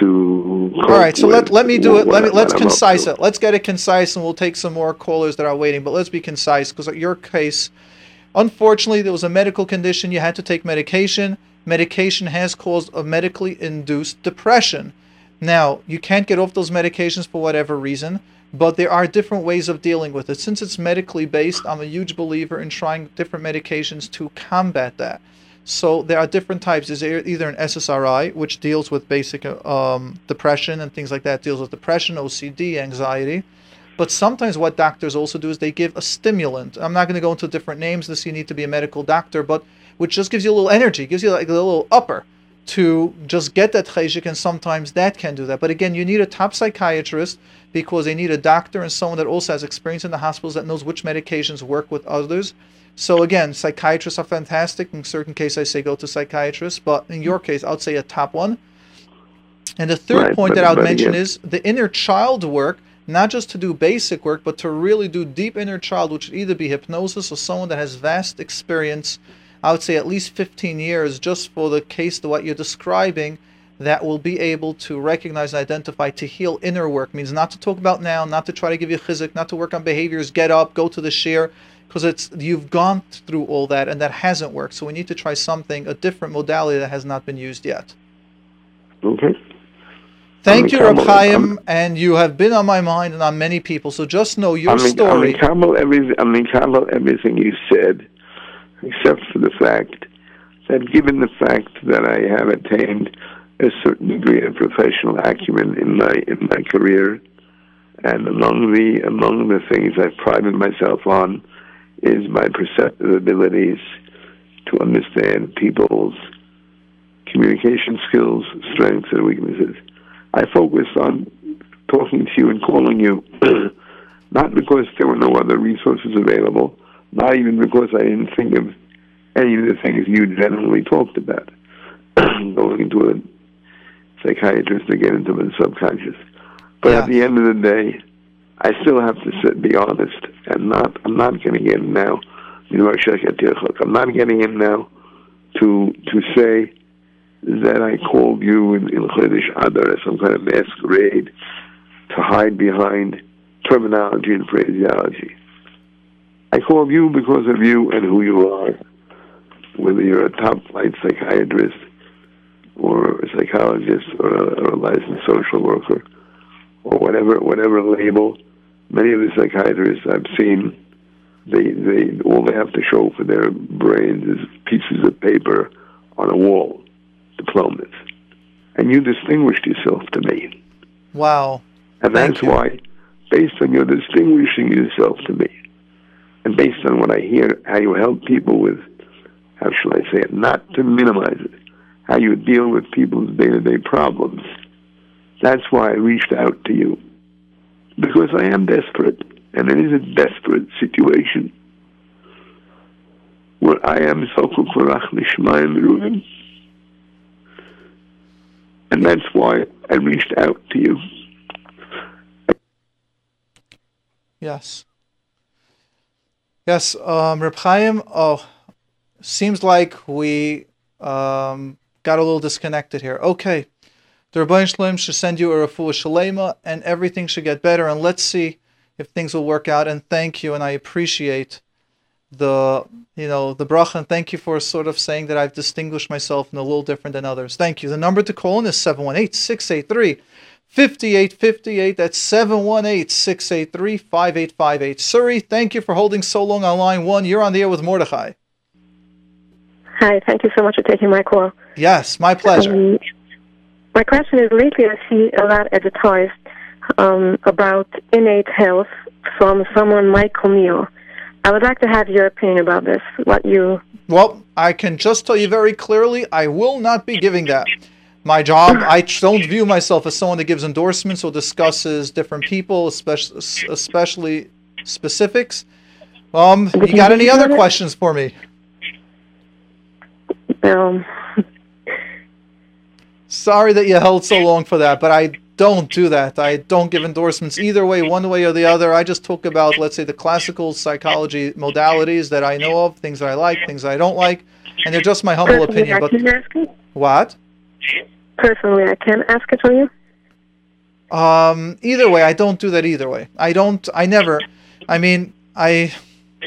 to. All right, so let let me do it. Let me let's concise it. Let's get it concise, and we'll take some more callers that are waiting. But let's be concise because your case, unfortunately, there was a medical condition. You had to take medication medication has caused a medically induced depression. Now, you can't get off those medications for whatever reason, but there are different ways of dealing with it. Since it's medically based, I'm a huge believer in trying different medications to combat that. So there are different types. There's either an SSRI, which deals with basic um, depression and things like that, deals with depression, OCD, anxiety. But sometimes what doctors also do is they give a stimulant. I'm not going to go into different names. This you need to be a medical doctor, but which just gives you a little energy, gives you like a little upper to just get that cheshik, and sometimes that can do that. But again, you need a top psychiatrist because they need a doctor and someone that also has experience in the hospitals that knows which medications work with others. So again, psychiatrists are fantastic. In certain cases, I say go to psychiatrists, but in your case, I would say a top one. And the third right, point but, that I would mention again. is the inner child work, not just to do basic work, but to really do deep inner child, which would either be hypnosis or someone that has vast experience I would say at least 15 years just for the case to what you're describing that will be able to recognize and identify to heal inner work means not to talk about now, not to try to give you chizik, not to work on behaviors, get up, go to the shir, because it's you've gone through all that and that hasn't worked. So we need to try something, a different modality that has not been used yet. Okay. Thank you, Reb Chaim, and you have been on my mind and on many people. So just know your I'm story. I'm everything, I'm everything you said except for the fact that given the fact that I have attained a certain degree of professional acumen in my in my career, and among the among the things I've prided myself on is my perceptive abilities to understand people's communication skills, strengths, and weaknesses. I focus on talking to you and calling you, <clears throat> not because there were no other resources available, not even because I didn't think of any of the things you generally talked about. <clears throat> Going into a psychiatrist to get into the subconscious. But yeah. at the end of the day, I still have to sit, be honest, and not. I'm not getting in now. You know, I'm not getting in now to to say that I called you in, in Chodesh Adar as some kind of masquerade to hide behind terminology and phraseology. I called you because of you and who you are. Whether you're a top flight psychiatrist or a psychologist or a, or a licensed social worker or whatever whatever label, many of the psychiatrists I've seen, they they all they have to show for their brains is pieces of paper on a wall, diplomas, and you distinguished yourself to me. Wow! And that's why, based on your distinguishing yourself to me, and based on what I hear, how you help people with, how shall I say it, not to minimize it, how you deal with people's day to day problems. That's why I reached out to you. Because I am desperate. and it is a desperate situation where I am so kukurach nishmayim and that's why I reached out to you. Yes. Yes, um, Reb Chaim, oh, seems like we um, got a little disconnected here. Okay, the Ribbono Shel Olam should send you a refuah shalema, and everything should get better. And let's see if things will work out. And thank you, and I appreciate the you know the bracha, and thank you for sort of saying that I've distinguished myself in a little different than others. Thank you. The number to call in is 718-683. 5858, that's 718 683 5858. Suri, thank you for holding so long on line one. You're on the air with Mordechai. Hi, thank you so much for taking my call. Yes, my pleasure. Um, my question is lately I see a lot advertised um, about innate health from someone, Michael Neill. I would like to have your opinion about this. What you. Well, I can just tell you very clearly I will not be giving that. My job, I don't view myself as someone that gives endorsements or discusses different people, especially, especially specifics. Um, you got any other questions for me? Um, Sorry that you held so long for that, but I don't do that. I don't give endorsements either way, one way or the other. I just talk about, let's say, the classical psychology modalities that I know of, things that I like, things that I don't like, and they're just my humble Personally, opinion. I But can ask it. what? Personally, I can ask it for you. Um, either way, I don't do that either way. I don't. I never. I mean, I.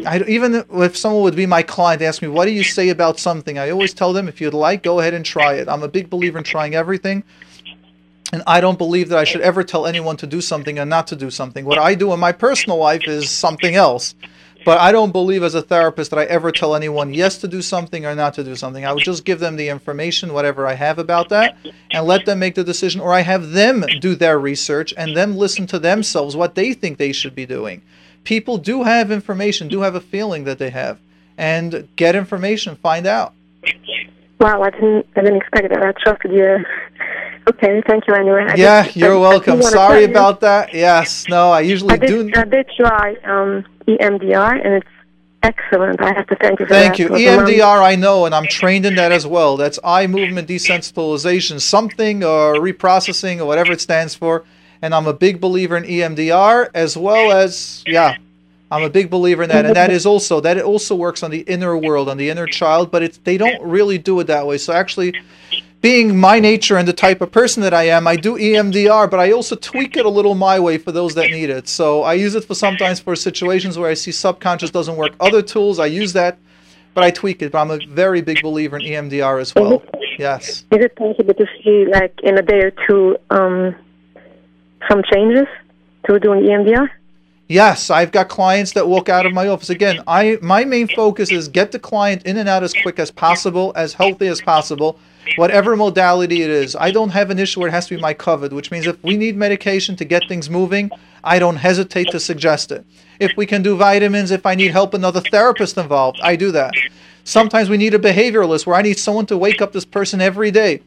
I even if someone would be my client, ask me, "What do you say about something?" I always tell them, "If you'd like, go ahead and try it." I'm a big believer in trying everything, and I don't believe that I should ever tell anyone to do something and not to do something. What I do in my personal life is something else, but I don't believe as a therapist that I ever tell anyone yes to do something or not to do something. I would just give them the information, whatever I have about that, and let them make the decision, or I have them do their research and them listen to themselves what they think they should be doing people do have information, do have a feeling that they have, and get information, find out. Wow, I didn't, I didn't expect that. I trusted you. Okay, thank you anyway. I yeah, did- you're I- welcome. Sorry about that. Yes, no, I usually I do. I did try um, EMDR, and it's excellent. I have to thank you for Thank that. you. A long- EMDR, I know, and I'm trained in that as well. That's eye movement desensitization, something or reprocessing or whatever it stands for. And I'm a big believer in EMDR as well as, yeah, I'm a big believer in that. And that is also, that it also works on the inner world, on the inner child, but it's, they don't really do it that way. So actually, being my nature and the type of person that I am, I do EMDR, but I also tweak it a little my way for those that need it. So I use it for sometimes for situations where I see subconscious doesn't work. Other tools, I use that, but I tweak it. But I'm a very big believer in EMDR as well. Yes. Is it possible to see, like, in a day or two, um, some changes to doing EMDR? Yes, I've got clients that walk out of my office. Again, I my main focus is get the client in and out as quick as possible, as healthy as possible, whatever modality it is. I don't have an issue where it has to be my covered, which means if we need medication to get things moving, I don't hesitate to suggest it. If we can do vitamins, if I need help, another therapist involved, I do that. Sometimes we need a behavioralist where I need someone to wake up this person every day.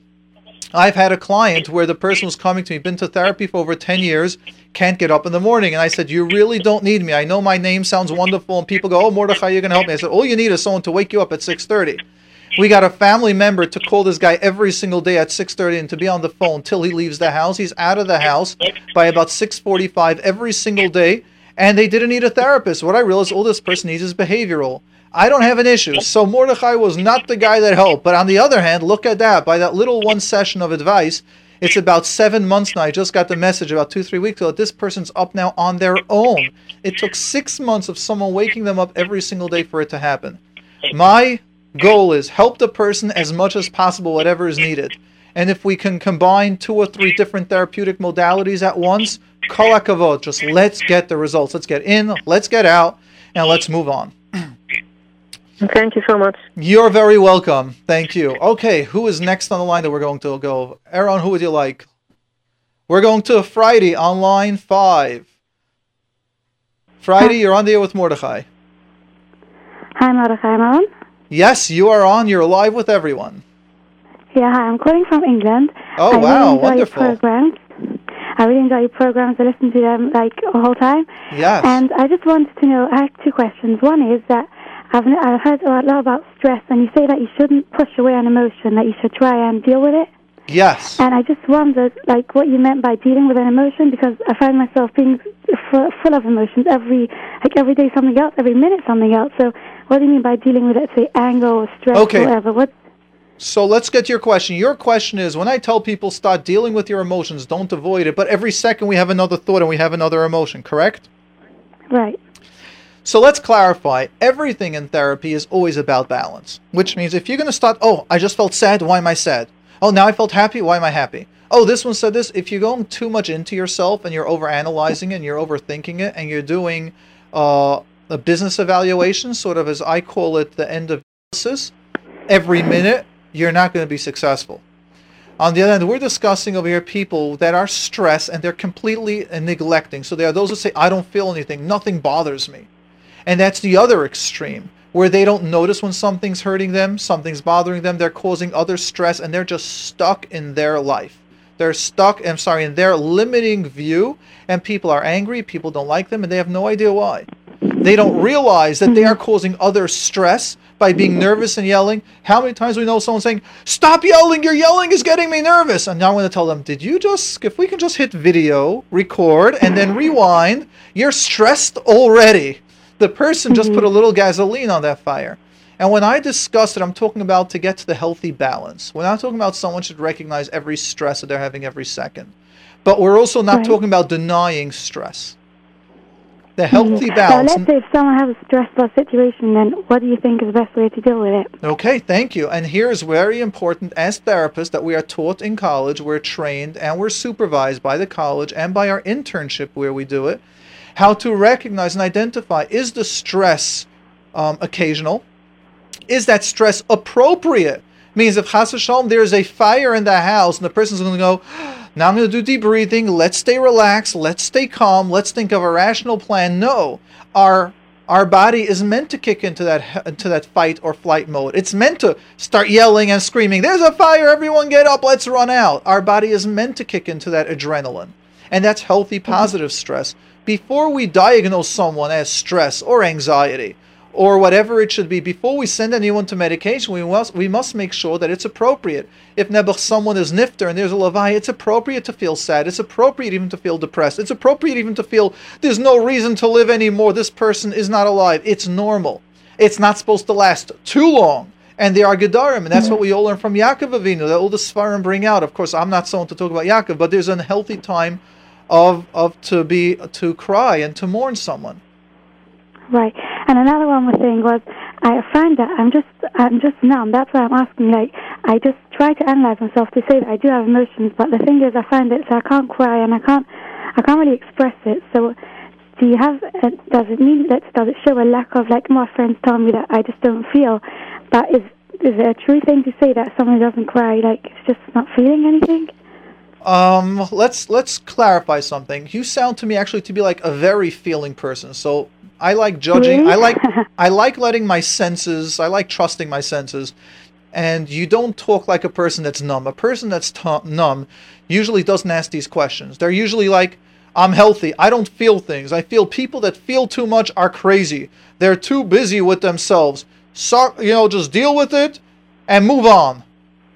I've had a client where the person was coming to me, been to therapy for over 10 years, can't get up in the morning. And I said, You really don't need me. I know my name sounds wonderful, and people go, Oh, Mordechai, you're going to help me. I said, All you need is someone to wake you up at 6.30. We got a family member to call this guy every single day at 6.30 and to be on the phone till he leaves the house. He's out of the house by about 6.45 every single day, and they didn't need a therapist. What I realized, all this person needs is behavioral. I don't have an issue. So Mordechai was not the guy that helped. But on the other hand, look at that. By that little one session of advice, it's about seven months now. I just got the message about two, three weeks ago that this person's up now on their own. It took six months of someone waking them up every single day for it to happen. My goal is help the person as much as possible, whatever is needed. And if we can combine two or three different therapeutic modalities at once, kol hakavod, just let's get the results. Let's get in, let's get out, and let's move on. Thank you so much. You're very welcome. Thank you. Okay, who is next on the line that we're going to go? Aaron, who would you like? We're going to Fraidy on line five. Fraidy, you're on the air with Mordechai. Hi, Mordechai Maron. Yes, you are on. You're live with everyone. Yeah, hi, I'm calling from England. Oh, I wow, really enjoy wonderful. Your program. I really enjoy your programs. I listen to them like the whole time. Yes. And I just wanted to know. I have two questions. One is that I've I've heard a lot about stress, and you say that you shouldn't push away an emotion; that you should try and deal with it. yes. And I just wondered, like, what you meant by dealing with an emotion, because I find myself being full, full of emotions every, like, every day something else, every minute something else. So, what do you mean by dealing with it? Say anger or stress Okay. or whatever. What? So let's get to your question. Your question is when I tell people start dealing with your emotions, don't avoid it, but every second we have another thought and we have another emotion, correct? Right. So let's clarify. Everything in therapy is always about balance, which means if you're going to start, oh, I just felt sad, why am I sad? Oh, now I felt happy, why am I happy? Oh, this one said this. If you're going too much into yourself and you're overanalyzing it and you're overthinking it and you're doing uh, a business evaluation, sort of as I call it, the end of analysis, every minute, you're not going to be successful. On the other hand, we're discussing over here people that are stressed and they're completely neglecting. So there are those who say, I don't feel anything, nothing bothers me. And that's the other extreme, where they don't notice when something's hurting them, something's bothering them, they're causing other stress, and they're just stuck in their life. They're stuck, I'm sorry, in their limiting view, and people are angry, people don't like them, and they have no idea why. They don't realize that they are causing other stress by being nervous and yelling. How many times we know someone saying, Stop yelling, your yelling is getting me nervous. And now I'm going to tell them, Did you just, if we can just hit video, record, and then rewind, you're stressed already. The person just put a mm-hmm. little gasoline on that fire. And when I discuss it, I'm talking about to get to the healthy balance. We're not talking about someone should recognize every stress that they're having every second. But we're also not Right. talking about denying stress. The healthy mm-hmm. So balance. let's say if someone has a stressful situation, then what do you think is the best way to deal with it? Okay, thank you. And here's very important as therapists that we are taught in college, we're trained and we're supervised by the college and by our internship where we do it, how to recognize and identify is the stress um, occasional? Is that stress appropriate? Means if Chas v'shalom, there's a fire in the house and the person's going to go, now I'm going to do deep breathing. Let's stay relaxed. Let's stay calm. Let's think of a rational plan. No, our our body is meant to kick into that into that fight or flight mode. It's meant to start yelling and screaming. There's a fire! Everyone get up! Let's run out. Our body is meant to kick into that adrenaline, and that's healthy, mm-hmm. positive stress. Before we diagnose someone as stress or anxiety or whatever it should be, before we send anyone to medication, we must we must make sure that it's appropriate. If nebuch someone is nifter and there's a lavai, it's appropriate to feel sad. It's appropriate even to feel depressed. It's appropriate even to feel there's no reason to live anymore. This person is not alive. It's normal. It's not supposed to last too long. And there are gedarim, and that's mm-hmm. what we all learn from Yaakov Avinu. That all the svarim bring out. Of course, I'm not someone to talk about Yaakov, but there's an healthy time of of to be to cry and to mourn someone. Right. And another one was saying was, I find that I'm just I'm just numb. That's why I'm asking. Like, I just try to analyze myself to say that I do have emotions, but the thing is, I find it so I can't cry and I can't I can't really express it. So, do you have? Uh, does it mean that does it show a lack of like my friends tell me that I just don't feel? But is is it a true thing to say that someone doesn't cry like is just not feeling anything? Um, let's let's clarify something. You sound to me actually to be like a very feeling person. So I like judging. I like <laughs> I like letting my senses. I like trusting my senses. And you don't talk like a person that's numb. A person that's t- numb usually doesn't ask these questions. They're usually like, "I'm healthy. I don't feel things. I feel people that feel too much are crazy. They're too busy with themselves. So you know, just deal with it and move on."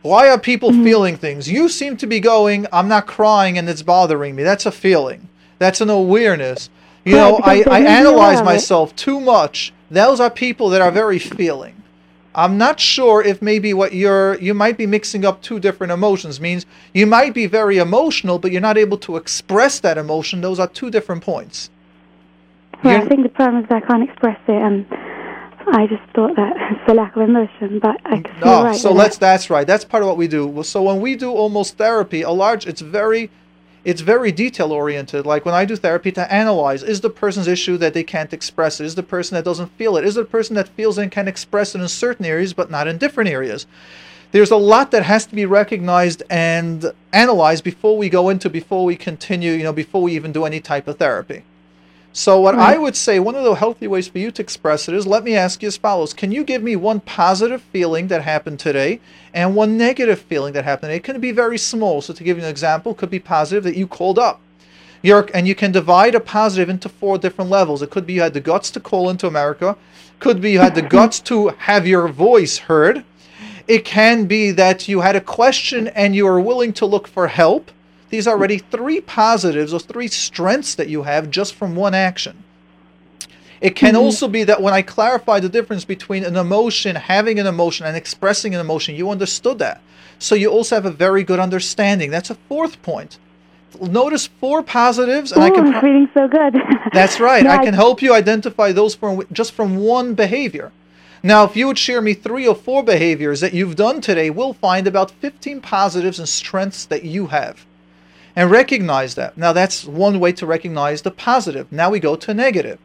Why are people mm-hmm. feeling things? You seem to be going, I'm not crying and it's bothering me. That's a feeling. That's an awareness. You know, I, I they're really aware analyze myself too much. Those are people that are very feeling. I'm not sure if maybe what you're you might be mixing up two different emotions means you might be very emotional but you're not able to express that emotion. Those are two different points. Well, You're- I think the problem is I can't express it, and I just thought that <laughs> it's a lack of emotion. But I you're Oh, right. so let's that. that's right. That's part of what we do. Well, So when we do almost therapy, a large it's very it's very detail oriented. Like when I do therapy to analyze is the person's issue that they can't express it? Is the person that doesn't feel it? Is the person that feels and can express it in certain areas but not in different areas? There's a lot that has to be recognized and analyzed before we go into before we continue, you know, before we even do any type of therapy. So what I would say, one of the healthy ways for you to express it is, let me ask you as follows: Can you give me one positive feeling that happened today and one negative feeling that happened? It can be very small. So to give you an example, it could be positive that you called up. You're, and you can divide a positive into four different levels. It could be you had the guts to call into America, could be you had the <laughs> guts to have your voice heard. It can be that you had a question and you are willing to look for help. These are already three positives or three strengths that you have just from one action. It can Mm-hmm. also be that when I clarify the difference between an emotion, having an emotion, and expressing an emotion, you understood that. So you also have a very good understanding. That's a fourth point. Notice four positives, and I oh, can. I'm feeling so good. <laughs> that's right. No, I can help you identify those from just from one behavior. Now, if you would share me three or four behaviors that you've done today, we'll find about 15 positives and strengths that you have. And recognize that. Now, that's one way to recognize the positive. Now we go to negative.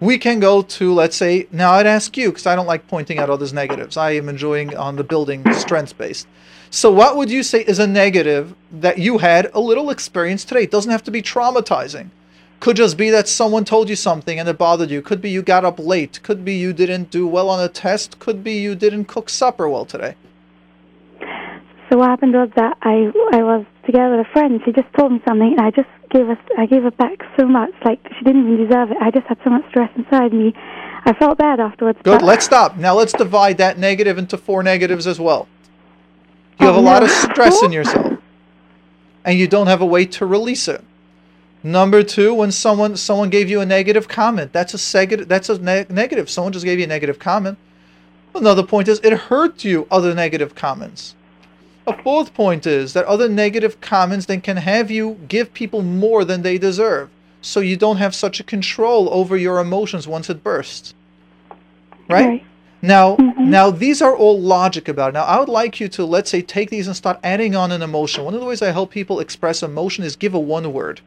We can go to, let's say, now I'd ask you, because I don't like pointing out others' negatives. I am enjoying on the building strengths based. So, what would you say is a negative that you had a little experience today? It doesn't have to be traumatizing. Could just be that someone told you something and it bothered you. Could be you got up late. Could be you didn't do well on a test. Could be you didn't cook supper well today. So what happened was that I I was together with a friend. She just told me something, and I just gave her I gave her back so much. Like she didn't even deserve it. I just had so much stress inside me. I felt bad afterwards. Good. Let's stop. Now let's divide that negative into four negatives as well. You have Oh, a lot of stress in <laughs> yourself, and you don't have a way to release it. Number two, when someone someone gave you a negative comment, that's a seg- that's a ne- negative. Someone just gave you a negative comment. Another point is it hurt you. Other negative comments. A fourth point is that other negative comments then can have you give people more than they deserve, so you don't have such a control over your emotions once it bursts. Right? Right. Now, Mhm. now these are all logic about it. Now, I would like you to let's say take these and start adding on an emotion. One of the ways I help people express emotion is give a one word.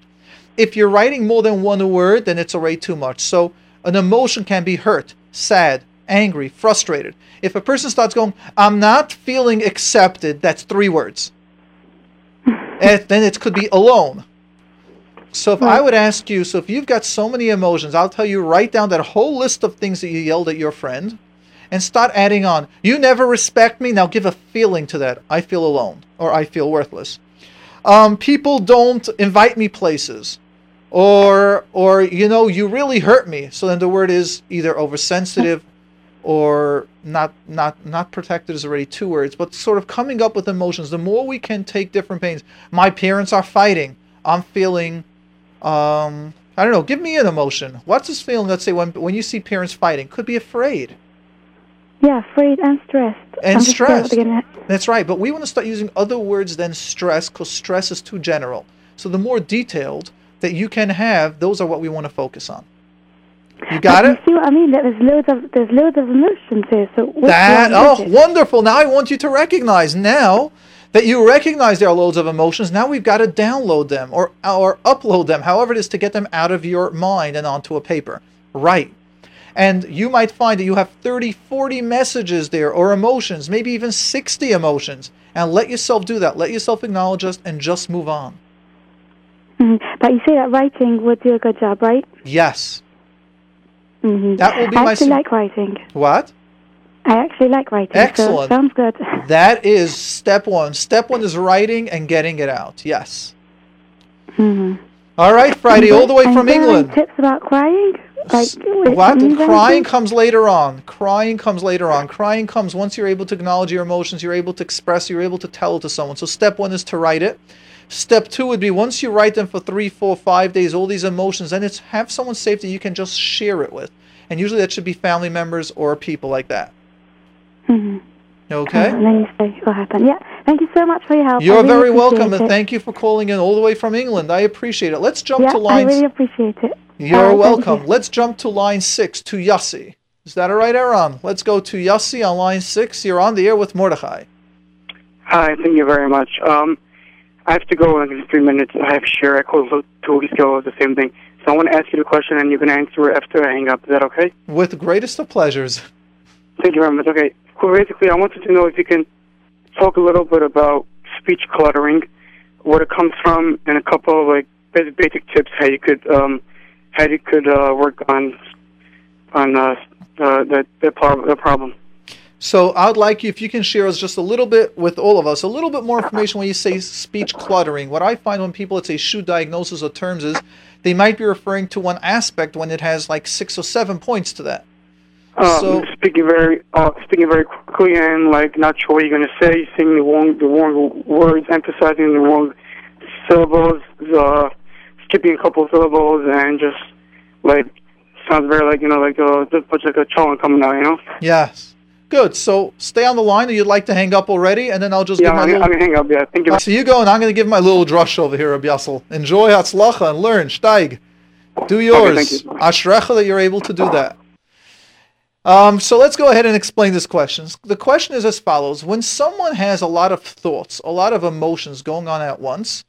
If you're writing more than one word, then it's already too much. So, an emotion can be hurt, sad, angry, frustrated. If a person starts going, "I'm not feeling accepted," that's three words. <laughs> and then it could be alone. So if I would ask you, so if you've got so many emotions, I'll tell you write down that whole list of things that you yelled at your friend and start adding on. You never respect me. Now give a feeling to that. I feel alone or I feel worthless. Um, people don't invite me places or or you know you really hurt me. So then the word is either oversensitive or not not not protected is already two words, but sort of coming up with emotions. The more we can take different pains. My parents are fighting. I'm feeling um I don't know, give me an emotion. What's this feeling, let's say when when you see parents fighting? Could be afraid. Yeah, afraid and stressed. And I'm stressed. it. That's right, but we want to start using other words than stress because stress is too general. So the more detailed that you can have, those are what we want to focus on. You got You it? see what I mean? There's loads of there's loads of emotions here. So That oh wonderful. Now I want you to recognize now that you recognize there are loads of emotions. Now we've got to download them or or upload them, however it is to get them out of your mind and onto a paper. Right. And you might find that you have 30, 40 messages there or emotions, maybe even 60 emotions. And let yourself do that. Let yourself acknowledge us and just move on. Mhm. But you say that writing would do a good job, right? Yes. Mm-hmm. That will be I my actually su- like writing. What? I actually like writing. Excellent. So sounds good. <laughs> That is step one. Step one is writing and getting it out. Yes. Mm-hmm. All right, Fraidy, all the way from do you have England. Tips about crying? Like What? Crying comes later on. Crying comes later on. Crying comes once you're able to acknowledge your emotions, you're able to express, you're able to tell it to someone. So step one is to write it. Step two would be once you write them for three, four, five days, all these emotions, then it's have someone safe that you can just share it with. And usually that should be family members or people like that. Mhm. Okay? And then you say what happened. Yeah. Thank you so much for your help. You're really very welcome, appreciate and thank you for calling in all the way from England. I appreciate it. Let's jump yeah, to I line. really appreciate it. You're All right, thank welcome. you. Let's jump to line six to Yossi. Is that all right, Aaron? Let's go to Yossi on line six. You're on the air with Mordechai. Hi, thank you very much. Um, I have to go in three minutes. I have share. I called two weeks ago, the same thing. So I want to ask you the question, and you can answer it after I hang up. Is that okay? With the greatest of pleasures. Thank you very much. Okay. Well, basically, I wanted to know if you can talk a little bit about speech cluttering, where it comes from, and a couple of like basic, basic tips how you could um, how you could uh, work on on uh, uh, the the problem. So I'd like you, if you can share us just a little bit with all of us, a little bit more information when you say speech cluttering. What I find when people let's say shoot diagnosis or terms is they might be referring to one aspect when it has like six or seven points to that. Um, So- speaking very, uh, speaking very quickly and like not sure what you're gonna say, saying the wrong, the wrong words, emphasizing the wrong syllables, uh, skipping a couple of syllables, and just like sounds very like you know like uh, just like a cholent coming out, you know. Yes. Good. So stay on the line, or you'd like to hang up already, and then I'll just Yeah, give my I'm, little. I'm gonna hang up. Yeah, thank you. So you go, and I'm going to give my little drush over here, Rabbi Yassel. Enjoy Hatzlacha and learn. Steig. Do yours. thank you. Ashrecha that you're able to do that. Um, so let's go ahead and explain this question. The question is as follows. When someone has a lot of thoughts, a lot of emotions going on at once,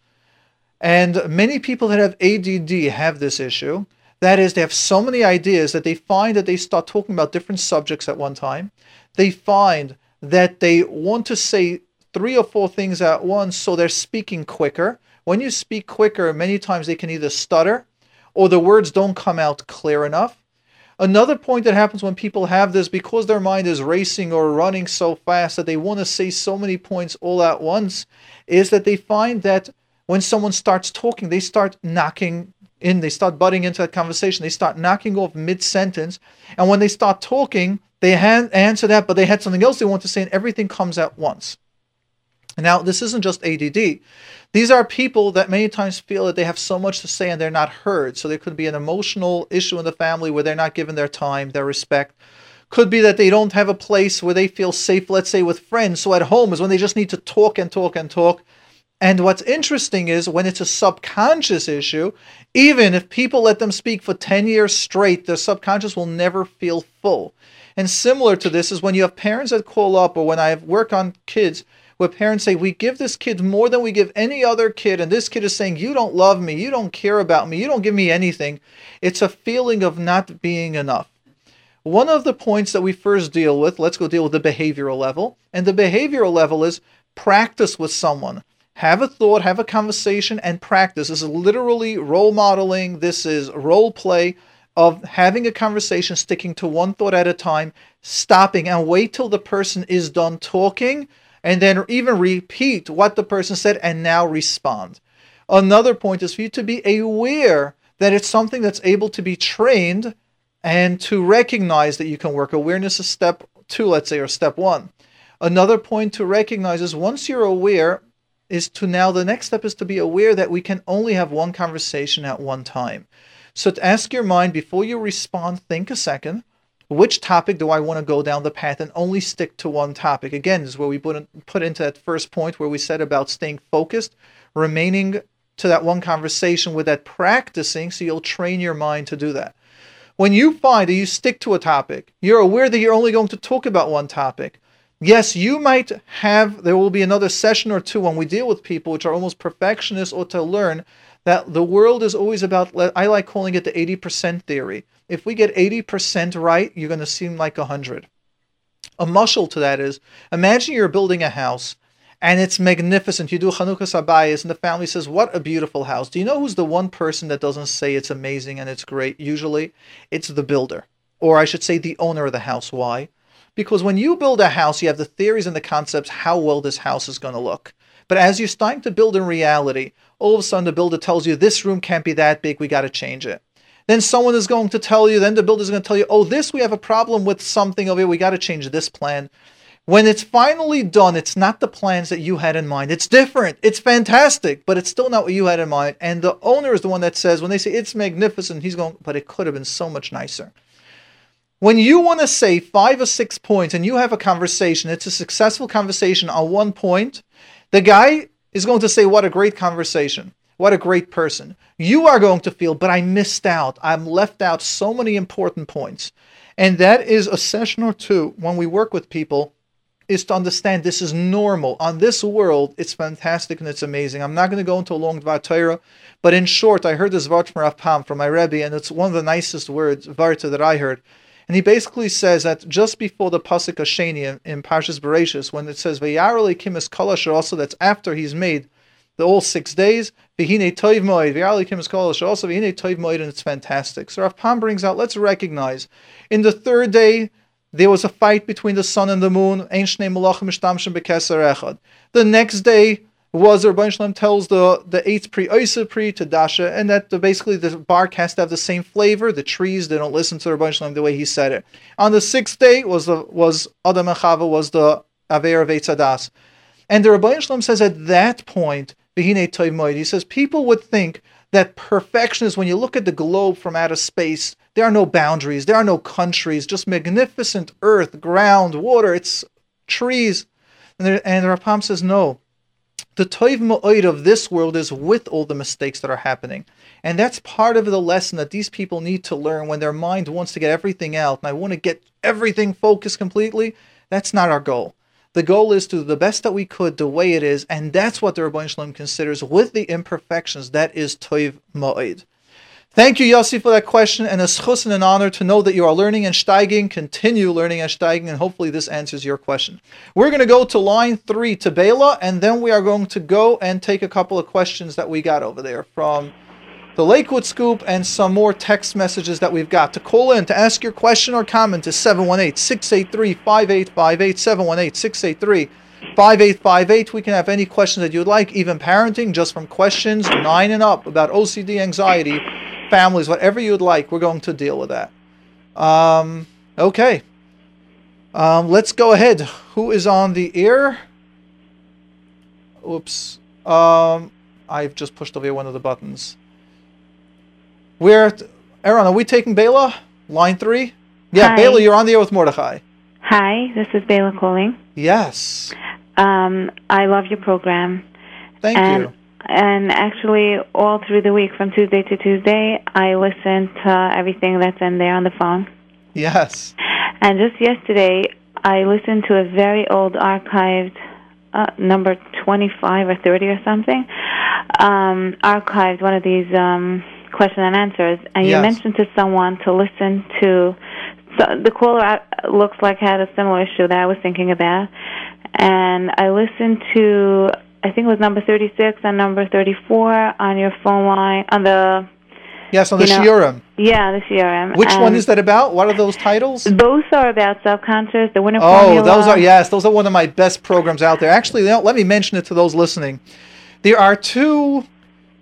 and many people that have ADD have this issue, that is, they have so many ideas that they find that they start talking about different subjects at one time. They find that they want to say three or four things at once, so they're speaking quicker. When you speak quicker, many times they can either stutter or the words don't come out clear enough. Another point that happens when people have this, because their mind is racing or running so fast that they want to say so many points all at once, is that they find that when someone starts talking, they start knocking in, they start butting into that conversation, they start knocking off mid sentence. And when they start talking, they han- answer that, but they had something else they want to say, and everything comes at once. Now, this isn't just ADD. These are people that many times feel that they have so much to say and they're not heard. So there could be an emotional issue in the family where they're not given their time, their respect. Could be that they don't have a place where they feel safe, let's say with friends. So at home is when they just need to talk and talk and talk. And what's interesting is when it's a subconscious issue, even if people let them speak for 10 years straight, the subconscious will never feel full. And similar to this is when you have parents that call up, or when I work on kids, where parents say, We give this kid more than we give any other kid, and this kid is saying, You don't love me, you don't care about me, you don't give me anything. It's a feeling of not being enough. One of the points that we first deal with, let's go deal with the behavioral level. And the behavioral level is practice with someone. Have a thought, have a conversation, and practice. This is literally role modeling, this is role play of having a conversation, sticking to one thought at a time, stopping and wait till the person is done talking, and then even repeat what the person said and now respond. Another point is for you to be aware that it's something that's able to be trained and to recognize that you can work. Awareness is step two, let's say, or step one. Another point to recognize is once you're aware, is to now the next step is to be aware that we can only have one conversation at one time. So to ask your mind before you respond, think a second. Which topic do I want to go down the path and only stick to one topic? Again, this is where we put, in, put into that first point where we said about staying focused, remaining to that one conversation with that practicing so you'll train your mind to do that. When you find that you stick to a topic, you're aware that you're only going to talk about one topic. Yes, you might have, there will be another session or two when we deal with people which are almost perfectionists or to learn that the world is always about, I like calling it the 80% theory. If we get 80% right, you're going to seem like 100. A muscle to that is imagine you're building a house and it's magnificent. You do Chanukas Habayis, and the family says, What a beautiful house. Do you know who's the one person that doesn't say it's amazing and it's great? Usually, it's the builder, or I should say, the owner of the house. Why? Because when you build a house, you have the theories and the concepts how well this house is going to look. But as you're starting to build in reality, all of a sudden the builder tells you, This room can't be that big, we got to change it. Then someone is going to tell you, then the builder is going to tell you, Oh, this, we have a problem with something over here, we got to change this plan. When it's finally done, it's not the plans that you had in mind. It's different. It's fantastic, but it's still not what you had in mind. And the owner is the one that says, when they say it's magnificent, he's going, but it could have been so much nicer. When you want to say five or six points and you have a conversation, it's a successful conversation on one point, the guy is going to say, What a great conversation. What a great person. You are going to feel, but I missed out. I'm left out so many important points. And that is a session or two when we work with people is to understand this is normal. On this world, it's fantastic and it's amazing. I'm not going to go into a long Dvar but in short, I heard this Vart from Rav Pam, from my Rebbe, and it's one of the nicest words, Varta, that I heard. And he basically says that just before the Pasuk Hasheni in, in Parshas Bereshis, when it says, Vayarale Kimis Kalash, also that's after he's made the all six days, Vihine Toiv Moed, Vayarale Kimis Kalash, also Vihine Toiv Moed, and it's fantastic. So Rav Pam brings out, let's recognize, in the third day, there was a fight between the sun and the moon. The next day was the Ribbono Shel Olam tells the the eighth pre Oisa pri to Dasha, and that the, basically the bark has to have the same flavor. The trees they don't listen to the Ribbono Shel Olam the way he said it. On the sixth day was the was Adam and Chava was the Aver of Eitzadas. And the Ribbono Shel Olam says at that point, Behine he says people would think that perfection is when you look at the globe from outer space, there are no boundaries, there are no countries, just magnificent earth, ground, water, it's trees. And, there, and Rav Pam says, no. The Toiv Ma'oid of this world is with all the mistakes that are happening. And that's part of the lesson that these people need to learn when their mind wants to get everything out and I want to get everything focused completely. That's not our goal. The goal is to do the best that we could the way it is, and that's what the Ribbono Shel Olam considers with the imperfections. That is Toiv Ma'id. Thank you, Yossi, for that question, and a schus and an honor to know that you are learning and steiging. Continue learning and steiging, and hopefully this answers your question. We're going to go to line three to Bela, and then we are going to go and take a couple of questions that we got over there from the Lakewood Scoop, and some more text messages that we've got. To call in to ask your question or comment to 718 683 5858. 718 683 5858. We can have any questions that you'd like, even parenting, just from questions nine and up about OCD, anxiety, families, whatever you'd like. We're going to deal with that. Um, okay. Um, let's go ahead. Who is on the air? Oops. Um, I've just pushed over one of the buttons. We're Aaron. Are we taking Bela? Line three. Yeah, Hi. Bela, you're on the air with Mordechai. Hi, this is Bela calling. Yes. Um, I love your program. Thank and, you. And actually, all through the week, from Tuesday to Tuesday, I listen to everything that's in there on the phone. Yes. And just yesterday, I listened to a very old archived uh, number 25 or 30 or something, um, archived one of these um, question and answers, and you mentioned to someone to listen to. So the caller looks like had a similar issue that I was thinking about, and I listened to I think it was number 36 and number 34 on your phone line on the Yes, on the you know, Shiurim. Yeah, the CRM. Which one is that about? What are those titles? Both are about subconscious. The winner Oh, formula. those are yes, those are one of my best programs out there. Actually, you know, let me mention it to those listening. There are two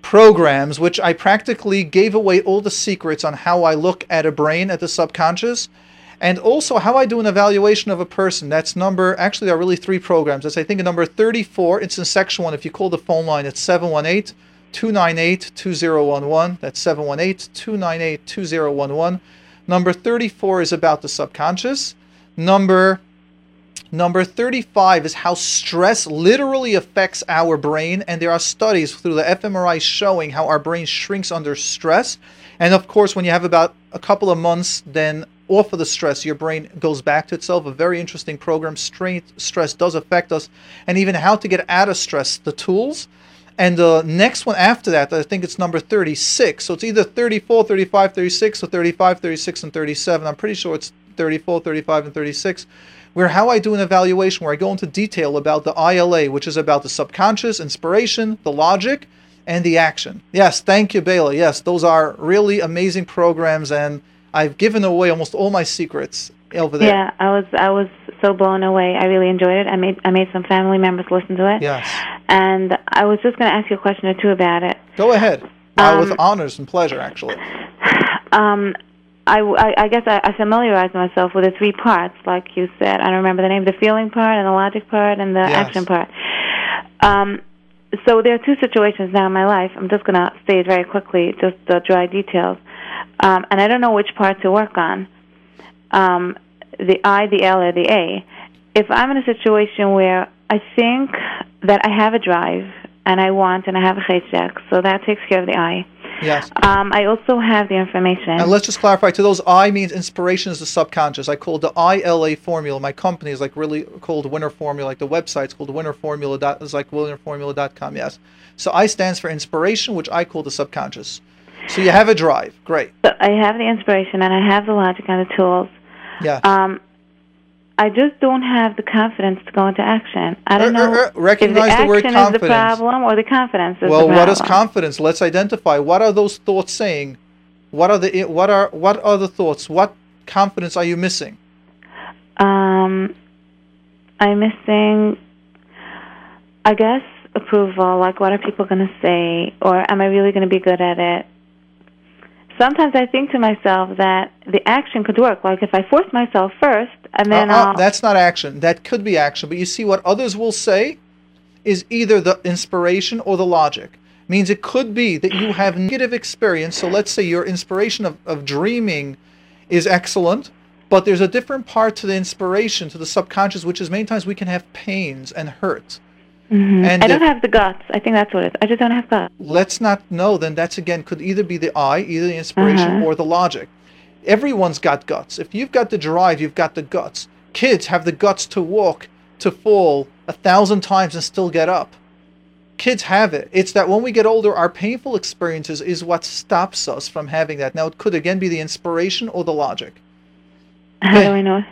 programs which I practically gave away all the secrets on how I look at a brain at the subconscious and also how I do an evaluation of a person. That's number actually there are really three programs. That's I think number 34. It's in section 1. If you call the phone line it's 718 298 2011. That's 718 298 2011. Number 34 is about the subconscious. Number Number 35 is how stress literally affects our brain, and there are studies through the fMRI showing how our brain shrinks under stress. And of course, when you have about a couple of months, then off of the stress, your brain goes back to itself. A very interesting program. Strength, stress does affect us, and even how to get out of stress, the tools. And the next one after that, I think it's number 36. So it's either 34, 35, 36, or 35, 36, and 37. I'm pretty sure it's 34, 35, and 36 where how I do an evaluation, where I go into detail about the ILA, which is about the subconscious, inspiration, the logic, and the action. Yes, thank you, Bela. Yes, those are really amazing programs, and I've given away almost all my secrets over there. Yeah, I was I was so blown away. I really enjoyed it. I made I made some family members listen to it. Yes. And I was just going to ask you a question or two about it. Go ahead. Uh, Um, with honors and pleasure, actually. <sighs> Um, I, I, I guess I, I familiarized myself with the three parts, like you said. I don't remember the name. The feeling part and the logic part and the Yes. action part. Um, so there are two situations now in my life. I'm just going to say it very quickly, just the dry details. Um, and I don't know which part to work on. Um, the I, the L, or the A. If I'm in a situation where I think that I have a drive and I want and I have a cheshek, so that takes care of the I. Yes. Um, I also have the information. And let's just clarify to those I means inspiration is the subconscious. I call it the ILA formula. My company is like really called Winner Formula. Like the website's called Winner Formula. Dot, is like winnerformula.com. Yes. So I stands for inspiration, which I call the subconscious. So you have a drive. Great. So I have the inspiration and I have the logic and the tools. Yeah. Um, I just don't have the confidence to go into action. I don't Er, know er, er, recognize if the the word action is the confidence. problem or the confidence is well, what is confidence? Let's identify. What are those thoughts saying? What are the what are what are the thoughts? What confidence are you missing? Um, I'm missing, I guess, approval. Like, what are people going to say? Or am I really going to be good at it? Sometimes I think to myself that the action could work. Like, if I force myself first, and then Uh, uh, I'll. that's not action. That could be action. But you see, what others will say is either the inspiration or the logic. Means it could be that you have negative experience. So let's say your inspiration of, of dreaming is excellent, but there's a different part to the inspiration, to the subconscious, which is many times we can have pains and hurt. Mhm. and I don't have the guts. I think that's what it is. I just don't have guts. let's not know, then that's again could either be the I, either the inspiration Uh-huh. or the logic. Everyone's got guts. If you've got the drive, you've got the guts. Kids have the guts to walk, to fall a thousand times and still get up. Kids have it. It's that when we get older, our painful experiences is what stops us from having that. Now, it could again be the inspiration or the logic. How do I know?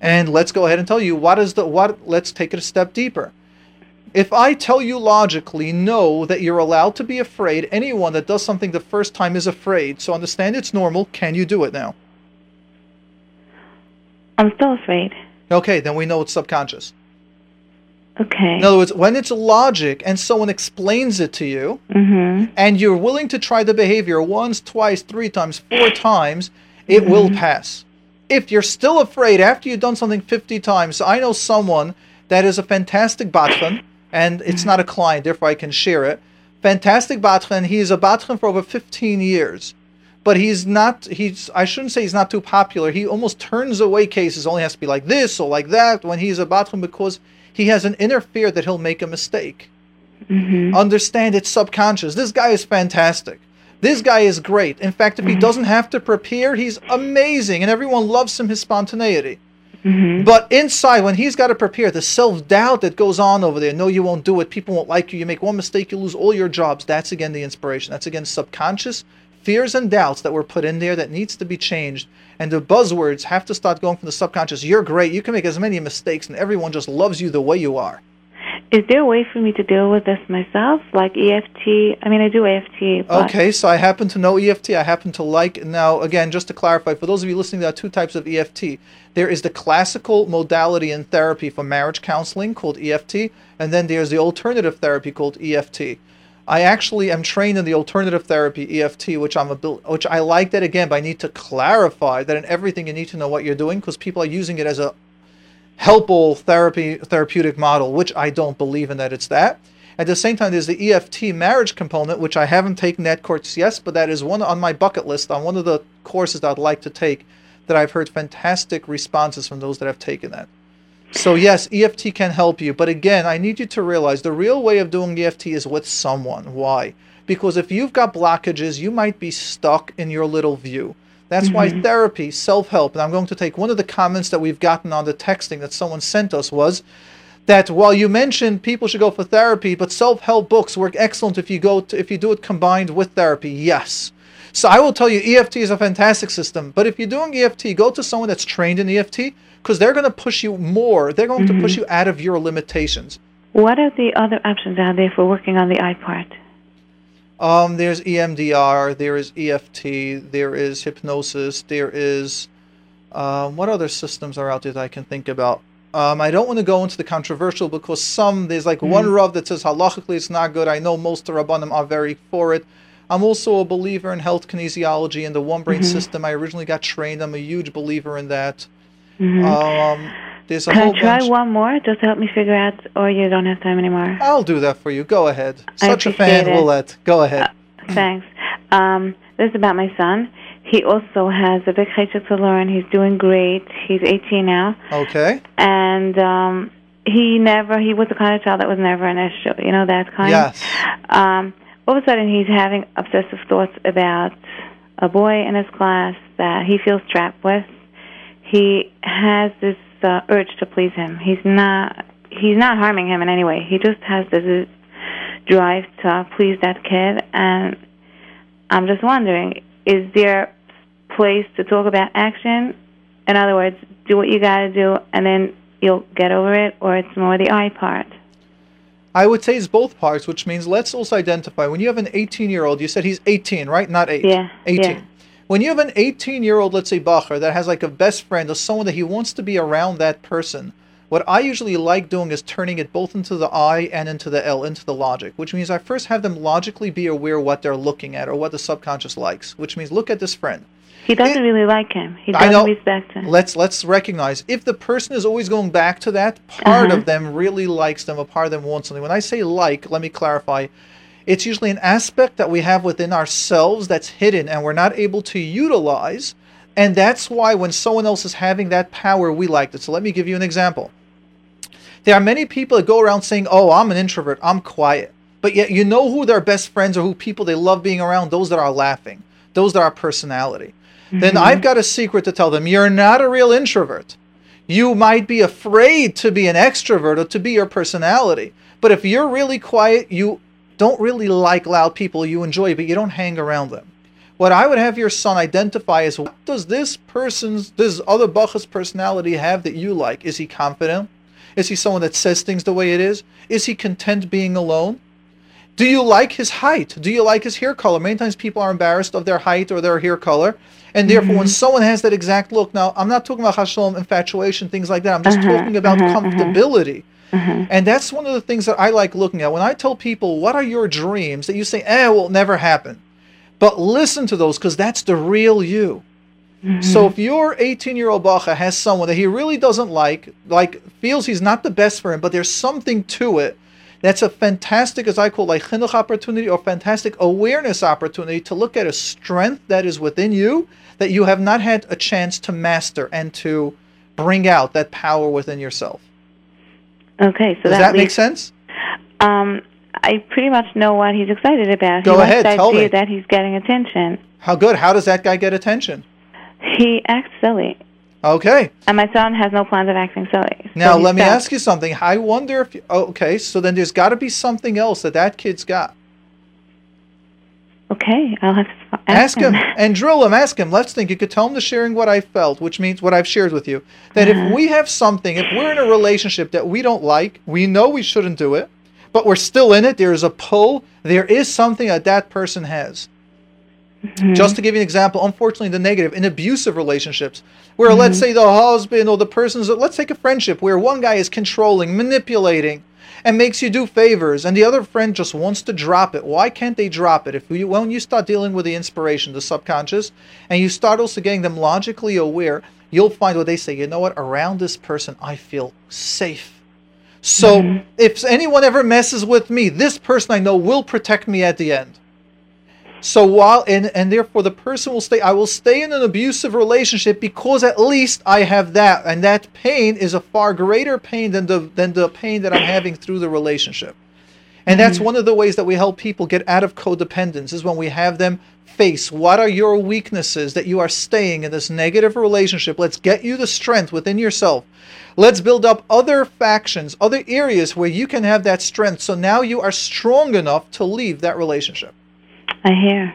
And let's go ahead and tell you what is the what. Let's take it a step deeper. If I tell you logically, know that you're allowed to be afraid. Anyone that does something the first time is afraid. So understand it's normal. Can you do it now? I'm still afraid. Okay, then we know it's subconscious. Okay. In other words, when it's logic and someone explains it to you, Mm-hmm. and you're willing to try the behavior once, twice, three times, four <sighs> times, it will pass. If you're still afraid after you've done something 50 times, I know someone that is a fantastic batran, and it's not a client, therefore I can share it. Fantastic batran. He is a batran for over 15 years. But he's not, he's, I shouldn't say he's not too popular. He almost turns away cases, only has to be like this or like that when he's a batran because he has an inner fear that he'll make a mistake. Mm-hmm. Understand it's subconscious. This guy is fantastic. This guy is great. In fact, if he doesn't have to prepare, he's amazing, and everyone loves him, his spontaneity. Mm-hmm. But inside, when he's got to prepare, the self doubt that goes on over there no, you won't do it, people won't like you, you make one mistake, you lose all your jobs. That's again the inspiration. That's again subconscious fears and doubts that were put in there that needs to be changed. And the buzzwords have to start going from the subconscious. You're great, you can make as many mistakes, and everyone just loves you the way you are. Is there a way for me to deal with this myself, like EFT? I mean, I do EFT. Okay, so I happen to know EFT. I happen to like. Now, again, just to clarify, for those of you listening, there are two types of EFT. There is the classical modality in therapy for marriage counseling called EFT, and then there's the alternative therapy called EFT. I actually am trained in the alternative therapy EFT, which I'm a which I like that again, but I need to clarify that in everything you need to know what you're doing because people are using it as a helpful therapy therapeutic model, which I don't believe in that it's that. At the same time, there's the EFT marriage component, which I haven't taken that course yet, but that is one on my bucket list on one of the courses that I'd like to take. That I've heard fantastic responses from those that have taken that. So yes, EFT can help you, but again, I need you to realize the real way of doing EFT is with someone. Why? Because if you've got blockages, you might be stuck in your little view. That's why mm-hmm. therapy, self-help, and I'm going to take one of the comments that we've gotten on the texting that someone sent us was that while you mentioned people should go for therapy, but self-help books work excellent if you go to, if you do it combined with therapy. Yes. So I will tell you, EFT is a fantastic system. But if you're doing EFT, go to someone that's trained in EFT because they're going to push you more. They're going to push mm-hmm. you out of your limitations. what are the other options out there for working on the I part? Um, there's EMDR, there is EFT, there is hypnosis, there is um, what other systems are out there that I can think about. Um, I don't want to go into the controversial because some there's like one Rav that says halachically it's not good. I know most of Rabbanim are very for it. I'm also a believer in health kinesiology and the one brain system. I originally got trained. I'm a huge believer in that. Um, there's a Can whole I try bunch. one more just to help me figure out, or you don't have time anymore? I'll do that for you. Go ahead. I Such a appreciate fan, it. Uh, let. Go ahead. Thanks. Um, this is about my son. He also has a big cheshek to learn. He's doing great. He's 18 now, Okay. and um, he never. He was the kind of child that was never an issue. You know that kind. Yes. Um, all of a sudden, he's having obsessive thoughts about a boy in his class that he feels trapped with. He has this uh, urge to please him. He's not. He's not harming him in any way. He just has this drive to please that kid, and I'm just wondering: is there place to talk about action? In other words, do what you got to do, and then you'll get over it, or it's more the I part. I would say it's both parts, which means let's also identify when you have an 18 year old, you said he's 18, right? Not 8. Yeah, 18. yeah. When you have an 18 year old, let's say, Bacher, that has like a best friend or someone that he wants to be around that person, what I usually like doing is turning it both into the I and into the L, into the logic, which means I first have them logically be aware what they're looking at or what the subconscious likes, which means look at this friend. He doesn't really like him. He doesn't know. respect him. Let's let's recognize if the person is always going back to that, part Uh-huh. of them really likes them, a part of them wants something. When I say like, let me clarify. It's usually an aspect that we have within ourselves that's hidden and we're not able to utilize. And that's why when someone else is having that power, we like it. So let me give you an example. There are many people that go around saying, Oh, I'm an introvert, I'm quiet. But yet you know who their best friends or who people they love being around, those that are laughing, those that are personality. Then mm-hmm. I've got a secret to tell them. You're not a real introvert. You might be afraid to be an extrovert or to be your personality. But if you're really quiet, you don't really like loud people. You enjoy, but you don't hang around them. What I would have your son identify is what does this person's, this other Bach's personality have that you like? Is he confident? Is he someone that says things the way it is? Is he content being alone? Do you like his height? Do you like his hair color? Many times people are embarrassed of their height or their hair color. And therefore, when someone has that exact look, now I'm not talking about hashalom, infatuation, things like that. I'm just Uh-huh, talking about uh-huh, uh-huh. Mhm. And that's one of the things that I like looking at. When I tell people, what are your dreams? That you say, eh, will never happen. But listen to those because that's the real you. So if your 18 year old Bacha has someone that he really doesn't like, like feels he's not the best for him, but there's something to it, that's a fantastic, as I call like chinuch opportunity or fantastic awareness opportunity to look at a strength that is within you that you have not had a chance to master and to bring out that power within yourself. Okay, so Does that, that make sense? Um, I pretty much know what he's excited about. Go he ahead, the tell me. that he's getting attention. How good? How does that guy get attention? He acts silly, Okay. and my son has no plans of acting silly. Now let me stuck. ask you something. I wonder if you, okay, so then there's got to be something else that that kid's got. Okay, I'll have to ask, Ask him <laughs> and drill him. Ask him. Let's think. You could tell him the sharing what I felt, which means what I've shared with you. That Uh-huh. if we have something, if we're in a relationship that we don't like, we know we shouldn't do it, but we're still in it. There is a pull. There is something that that person has. Mm-hmm. Just to give you an example, unfortunately, the negative in abusive relationships, where Mm-hmm. let's say the husband or the person's, let's take a friendship where one guy is controlling, manipulating, and makes you do favors, and the other friend just wants to drop it. Why can't they drop it? If you, when you start dealing with the inspiration, the subconscious, and you start also getting them logically aware, you'll find what they say. You know what? Around this person, I feel safe. So mm-hmm. if anyone ever messes with me, this person I know will protect me at the end. So while and and therefore the person will stay I will stay in an abusive relationship because at least I have that and that pain is a far greater pain than the than the pain that I'm having through the relationship. And that's mm-hmm. one of the ways that we help people get out of codependence is when we have them face what are your weaknesses that you are staying in this negative relationship. Let's get you the strength within yourself. Let's build up other factions, other areas where you can have that strength. So now you are strong enough to leave that relationship. I hear.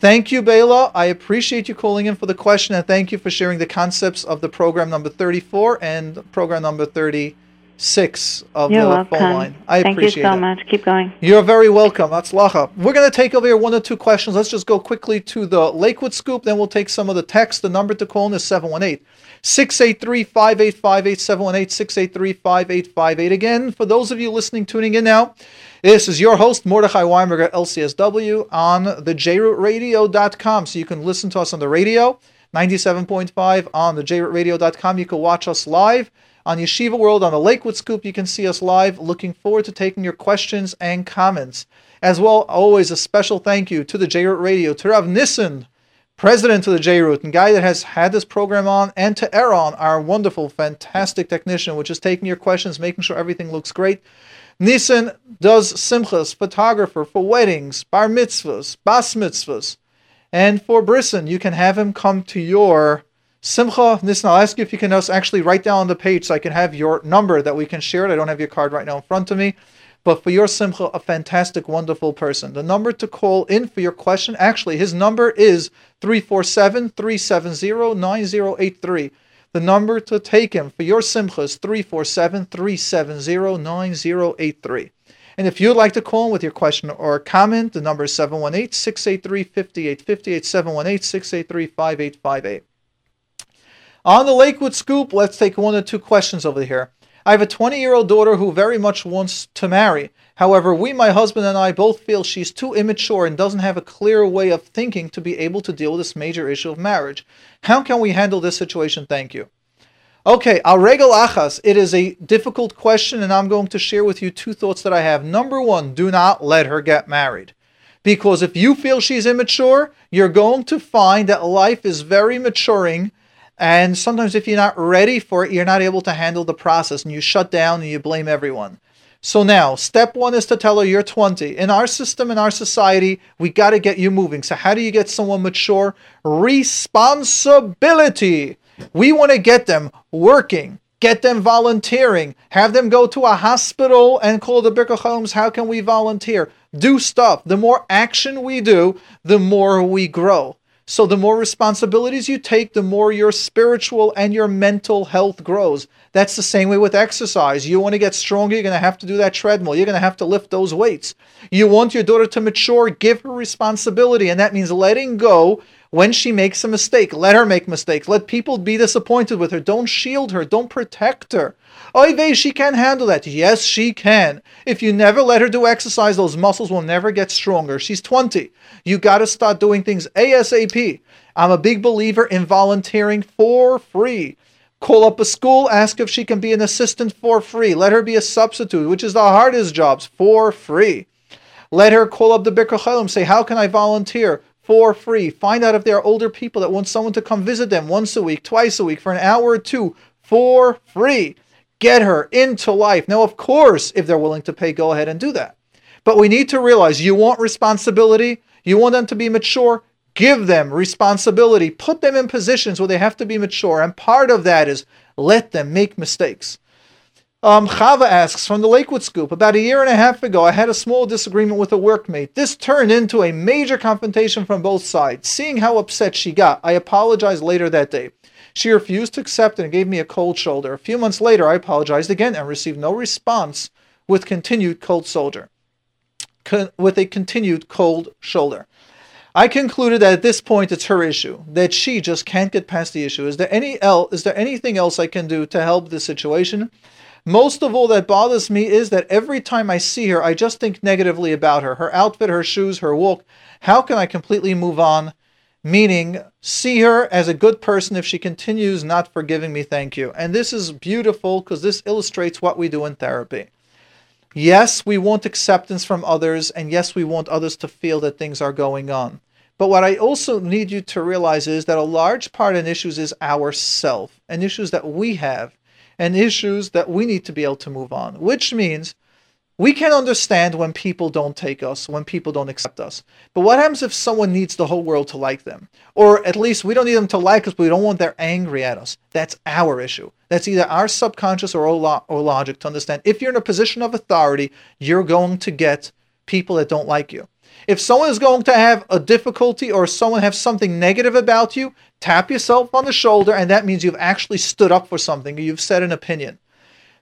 Thank you, Bela. I appreciate you calling in for the question and thank you for sharing the concepts of the program number 34 and program number 36 of You're the welcome. phone line. I Thank appreciate you so it. much. Keep going. You're very welcome. That's Lacha. We're going to take over here one or two questions. Let's just go quickly to the Lakewood Scoop, then we'll take some of the text. The number to call in is 718 683 5858 718 683 5858. Again, for those of you listening, tuning in now, this is your host, Mordechai Winberger, LCSW, on the jrootradio.com. So you can listen to us on the radio, 97.5 on the jrootradio.com. You can watch us live on Yeshiva World on the Lakewood Scoop. You can see us live. Looking forward to taking your questions and comments. As well, always a special thank you to the JRoot Radio, to Rav Nissen, president of the JRoot, and guy that has had this program on, and to Aaron, our wonderful, fantastic technician, which is taking your questions, making sure everything looks great. Nissen does simchas, photographer for weddings, bar mitzvahs, bas mitzvahs. And for Brisson, you can have him come to your Simcha. Nissen, I'll ask you if you can actually write down on the page so I can have your number that we can share it. I don't have your card right now in front of me. But for your Simcha, a fantastic, wonderful person. The number to call in for your question, actually, his number is 347 370 9083. The number to take him for your Simcha is 347 370 9083. And if you'd like to call in with your question or comment, the number is 718 683 5858, 718 683 5858. On the Lakewood Scoop, let's take one or two questions over here. I have a 20 year old daughter who very much wants to marry. However, we, my husband and I, both feel she's too immature and doesn't have a clear way of thinking to be able to deal with this major issue of marriage. How can we handle this situation? Thank you. Okay, al regal achas. It is a difficult question, and I'm going to share with you two thoughts that I have. Number one, do not let her get married. Because if you feel she's immature, you're going to find that life is very maturing and sometimes, if you're not ready for it, you're not able to handle the process and you shut down and you blame everyone. So, now, step one is to tell her you're 20. In our system, in our society, we got to get you moving. So, how do you get someone mature? Responsibility. We want to get them working, get them volunteering, have them go to a hospital and call the Bikur Cholim. How can we volunteer? Do stuff. The more action we do, the more we grow. So the more responsibilities you take, the more your spiritual and your mental health grows. That's the same way with exercise. You want to get stronger, you're going to have to do that treadmill. You're going to have to lift those weights. You want your daughter to mature, give her responsibility. And that means letting go when she makes a mistake. Let her make mistakes. Let people be disappointed with her. Don't shield her. Don't protect her. Oy she can handle that. Yes, she can. If you never let her do exercise, those muscles will never get stronger. She's 20. You got to start doing things ASAP. I'm a big believer in volunteering for free. Call up a school, ask if she can be an assistant for free. Let her be a substitute, which is the hardest jobs, for free. Let her call up the Cholim, say, How can I volunteer? For free. Find out if there are older people that want someone to come visit them once a week, twice a week, for an hour or two, for free get her into life. Now, of course, if they're willing to pay, go ahead and do that. But we need to realize you want responsibility, you want them to be mature, give them responsibility, put them in positions where they have to be mature. And part of that is let them make mistakes. Um, Chava asks from the Lakewood Scoop About a year and a half ago, I had a small disagreement with a workmate. This turned into a major confrontation from both sides. Seeing how upset she got, I apologized later that day. She refused to accept and gave me a cold shoulder. A few months later, I apologized again and received no response with continued cold shoulder. Con- with a continued cold shoulder. I concluded that at this point it's her issue, that she just can't get past the issue. Is there any el- is there anything else I can do to help this situation? Most of all that bothers me is that every time I see her, I just think negatively about her, her outfit, her shoes, her walk. How can I completely move on? Meaning see her as a good person if she continues not forgiving me thank you. And this is beautiful because this illustrates what we do in therapy. Yes we want acceptance from others and yes we want others to feel that things are going on. But what i also need you to realize is that a large part in issues is ourself and issues that we have and issues that we need to be able to move on which means we can understand when people don't take us, when people don't accept us. But what happens if someone needs the whole world to like them? Or at least we don't need them to like us, but we don't want they're angry at us. That's our issue. That's either our subconscious or, or logic to understand. If you're in a position of authority, you're going to get people that don't like you. If someone is going to have a difficulty or someone have something negative about you, tap yourself on the shoulder, and that means you've actually stood up for something, you've said an opinion.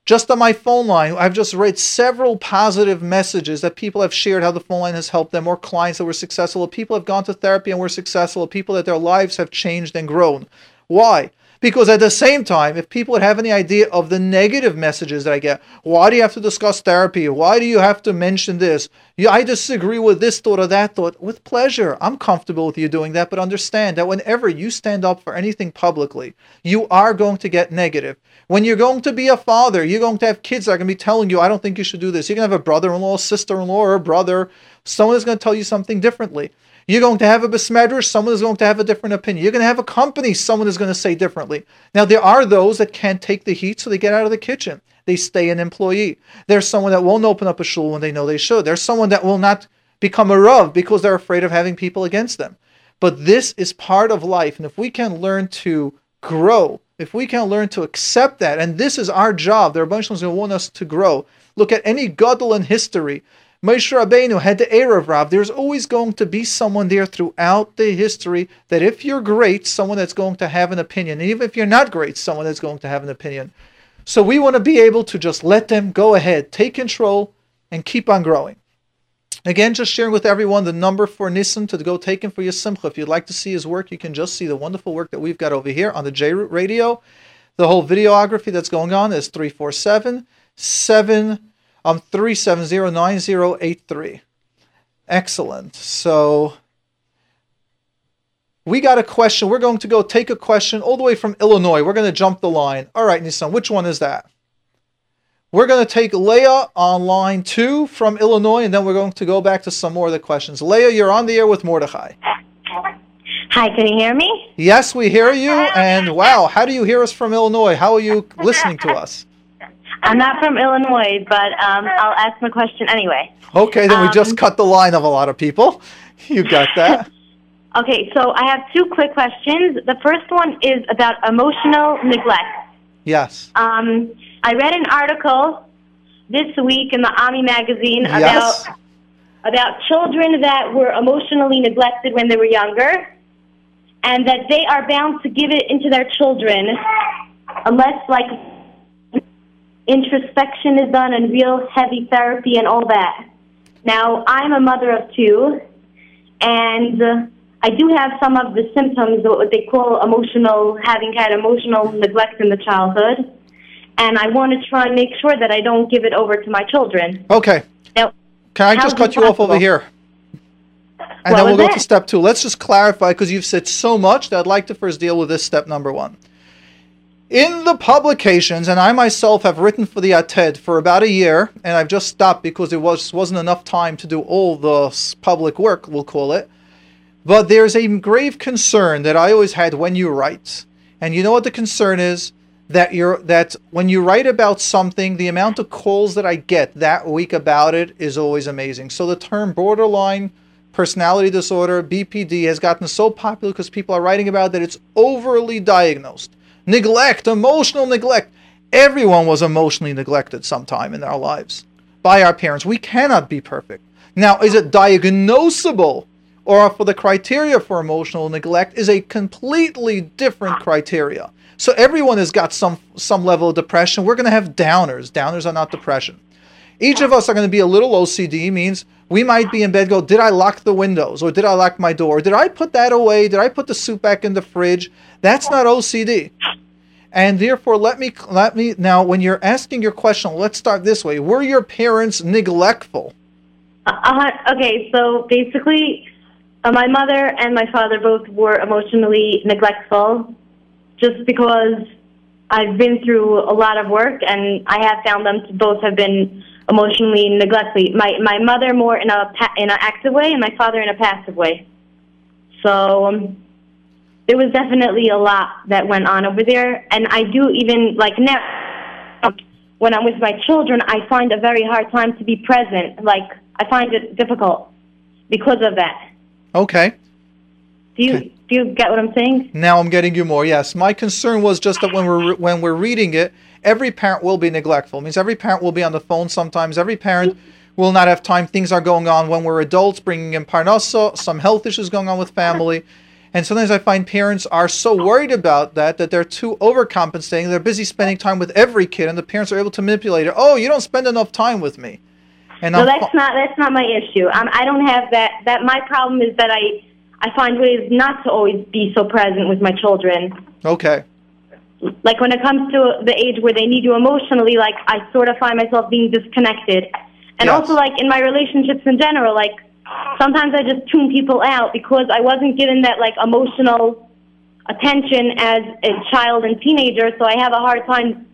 Just on my phone line, I've just read several positive messages that people have shared how the phone line has helped them, or clients that were successful, or people have gone to therapy and were successful, or people that their lives have changed and grown. Why? Because at the same time, if people would have any idea of the negative messages that I get, why do you have to discuss therapy? Why do you have to mention this? I disagree with this thought or that thought. With pleasure. I'm comfortable with you doing that, but understand that whenever you stand up for anything publicly, you are going to get negative. When you're going to be a father, you're going to have kids that are going to be telling you, I don't think you should do this. You're going to have a brother in law, sister in law, or a brother. Someone is going to tell you something differently. You're going to have a besmedrash, someone is going to have a different opinion. You're going to have a company, someone is going to say differently. Now, there are those that can't take the heat, so they get out of the kitchen. They stay an employee. There's someone that won't open up a shul when they know they should. There's someone that will not become a rav because they're afraid of having people against them. But this is part of life. And if we can learn to grow, if we can learn to accept that, and this is our job, there are a bunch of things that want us to grow. Look at any gadol in history. Moshe Rabbeinu had the era of Rav. There's always going to be someone there throughout the history that if you're great, someone that's going to have an opinion. And even if you're not great, someone that's going to have an opinion. So we want to be able to just let them go ahead, take control, and keep on growing. Again, just sharing with everyone the number for Nissen to go take him for your simcha. If you'd like to see his work, you can just see the wonderful work that we've got over here on the J Radio. The whole videography that's going on is 347 7 um 370 9083. Excellent. So we got a question. We're going to go take a question all the way from Illinois. We're going to jump the line. All right, Nissen, which one is that? We're going to take Leah on line two from Illinois, and then we're going to go back to some more of the questions. Leah, you're on the air with Mordechai. Hi, can you hear me? Yes, we hear you. And wow, how do you hear us from Illinois? How are you listening to us? I'm not from Illinois, but um, I'll ask my question anyway. Okay, then we just Um, cut the line of a lot of people. <laughs> You got that? <laughs> Okay, so I have two quick questions. The first one is about emotional neglect. Yes. Um, I read an article this week in the Ami magazine Yes. about about children that were emotionally neglected when they were younger, and that they are bound to give it into their children unless like introspection is done and real heavy therapy and all that. Now, I'm a mother of two, and uh, I do have some of the symptoms what they call emotional, having had emotional neglect in the childhood, and I want to try and make sure that I don't give it over to my children. Okay. Now, Can I just cut you off over here? And What then we'll go it? to step two. Let's just clarify because you've said so much that I'd like to first deal with this step number one. In the publications, and I myself have written for the Yated for about a year, and I've just stopped because it was wasn't enough time to do all the public work, we'll call it. But there's a grave concern that I always had when you write, and you know what the concern is that you're that when you write about something, the amount of calls that I get that week about it is always amazing. So the term borderline personality disorder (BPD) has gotten so popular because people are writing about that it's overly diagnosed. Neglect, emotional neglect. Everyone was emotionally neglected sometime in our lives by our parents. We cannot be perfect. Now, is it diagnosable? Or for the criteria for emotional neglect is a completely different criteria. So everyone has got some some level of depression. We're going to have downers. Downers are not depression. Each of us are going to be a little OCD, means we might be in bed, go, Did I lock the windows? Or did I lock my door? Did I put that away? Did I put the soup back in the fridge? That's not OCD. And therefore, let me, let me, now, when you're asking your question, let's start this way. Were your parents neglectful? Uh, okay, so basically, uh, my mother and my father both were emotionally neglectful just because I've been through a lot of work and I have found them to both have been emotionally neglectful. My my mother more in a in an active way and my father in a passive way. So um, there was definitely a lot that went on over there and I do even like now when I'm with my children, I find a very hard time to be present. Like I find it difficult because of that. Okay. Do you do you get what I'm saying? Now I'm getting you more. Yes, my concern was just that when we're when we're reading it, every parent will be neglectful. It means every parent will be on the phone sometimes. Every parent will not have time. Things are going on when we're adults, bringing in parnasa, some health issues going on with family, and sometimes I find parents are so worried about that that they're too overcompensating. They're busy spending time with every kid, and the parents are able to manipulate it. Oh, you don't spend enough time with me. And No, I'm that's not that's not my issue. Um, I don't have that. That my problem is that I I find ways not to always be so present with my children. okay. Like when it comes to the age where they need you emotionally, like I sort of find myself being disconnected. And Yes. also like in my relationships in general, like sometimes I just tune people out because I wasn't given that like emotional attention as a child and teenager, so I have a hard time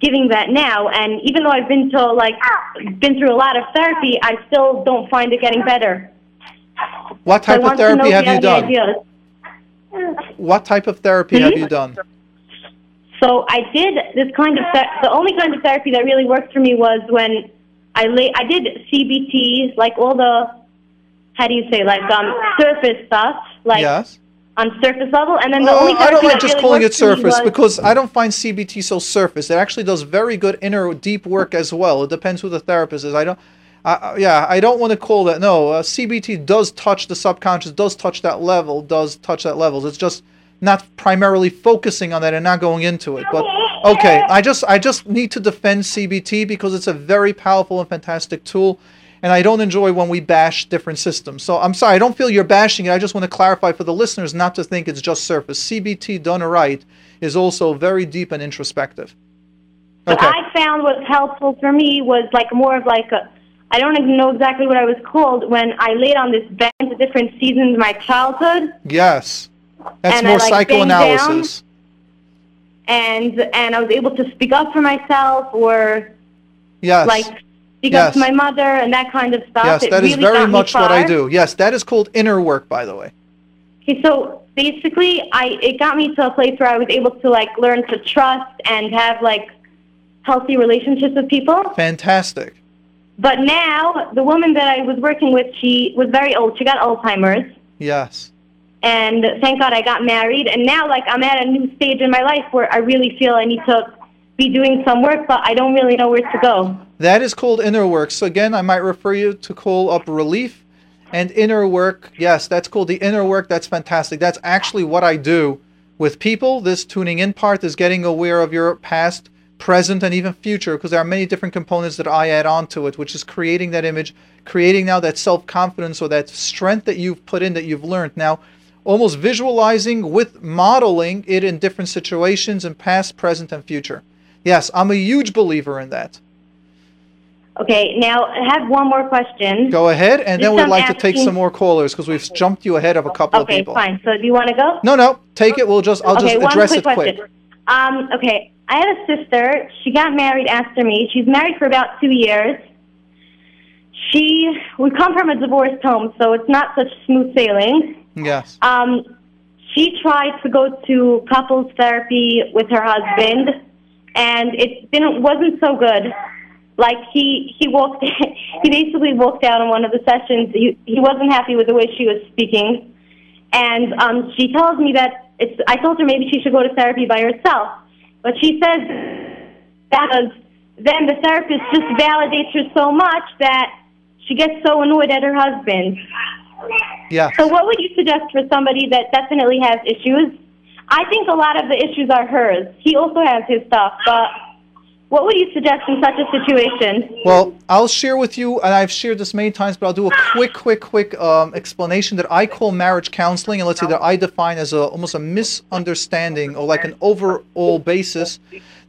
giving that now. And even though I've been to like been through a lot of therapy, I still don't find it getting better. What So type of to know therapy have you done? ideas. What type of therapy have Mhm. you done? So I did this kind of ther- the only kind of therapy that really worked for me was when I lay I did CBT, like all the how do you say like um surface stuff, like yes. on surface level, and then the Uh, only I don't like just really calling it surface because I don't find CBT so surface. It actually does very good inner deep work as well. It depends who the therapist is. I don't. I I- yeah, I don't want to call that. No, uh, CBT does touch the subconscious, does touch that level, does touch that levels. It's just not primarily focusing on that and not going into it. But Okay, I just I just need to defend CBT because it's a very powerful and fantastic tool, and I don't enjoy when we bash different systems. So I'm sorry, I don't feel you're bashing it. I just want to clarify for the listeners not to think it's just surface. CBT done right is also very deep and introspective. What I found was helpful for me was like more of like a, I don't even know exactly what I was called when I laid on this bed to different seasons of my childhood, Yes, that's And I, more like, psychoanalysis. and and I was able to speak up for myself or Yes. like speak Yes. up to my mother and that kind of stuff. Yes, that is really very much what I do. Yes, that is called inner work, by the way. Okay, so basically, I it got me to a place where I was able to like learn to trust and have like healthy relationships with people. Fantastic. But now, the woman that I was working with, she was very old. She got Alzheimer's, Yes. And thank God I got married. And now, like, I'm at a new stage in my life where I really feel I need to be doing some work, but I don't really know where to go. That is called inner work. So again, I might refer you to call up relief and inner work. Yes, that's called the inner work. That's fantastic. That's actually what I do with people. This tuning in part is getting aware of your past, present, and even future because there are many different components that I add on to it, which is creating that image, creating now that self confidence or that strength that you've put in that you've learned. Now, almost visualizing with modeling it in different situations in past, present, and future. Yes, I'm a huge believer in that. Okay, now I have one more question. Go ahead, and Just then we'd like to take some more callers because we've jumped you ahead of a couple of people. Okay, fine. So, do you want to go? No, no, take it. We'll just I'll okay, just address quick it question. quick. Um, okay, I had a sister. She got married after me. She's married for about two years. She, we come from a divorced home, so it's not such smooth sailing. Yes. Um, she tried to go to couples therapy with her husband, and it didn't wasn't so good. Like he he walked <laughs> he basically walked out on one of the sessions. He he wasn't happy with the way she was speaking, and um, she tells me that it's. I told her maybe she should go to therapy by herself, but she says that was, then the therapist just validates her so much that she gets so annoyed at her husband. Yeah. So, what would you suggest for somebody that definitely has issues? I think a lot of the issues are hers. He also has his stuff, but what would you suggest in such a situation? Well, I'll share with you, and I've shared this many times, but I'll do a quick, quick, quick um, explanation that I call marriage counseling, and let's say that I define as a almost a misunderstanding or like an overall basis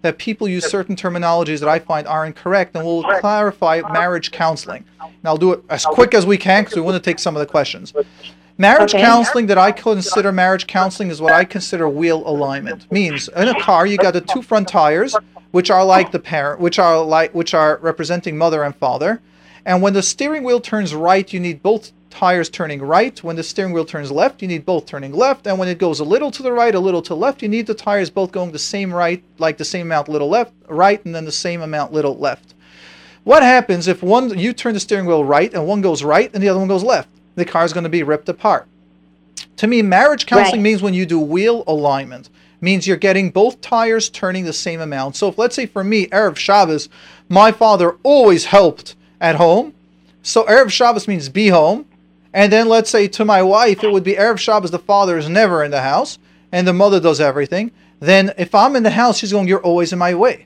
that people use certain terminologies that I find are incorrect, and we'll clarify marriage counseling. And I'll do it as quick as we can because we want to take some of the questions. Marriage Okay. counseling that I consider marriage counseling is what I consider wheel alignment. Means in a car you got the two front tires, which are like the parent, which are like which are representing mother and father. And when the steering wheel turns right, you need both tires turning right. When the steering wheel turns left, you need both turning left. And when it goes a little to the right, a little to the left, you need the tires both going the same right, like the same amount little left, right, and then the same amount little left. What happens if one you turn the steering wheel right and one goes right and the other one goes left? The car is going to be ripped apart. To me, marriage counseling Right. means when you do wheel alignment, means you're getting both tires turning the same amount. So if let's say for me, Erev Shabbos, my father always helped at home. So Erev Shabbos means be home. And then let's say to my wife, it would be Erev Shabbos, the father is never in the house and the mother does everything. Then if I'm in the house, she's going, You're always in my way.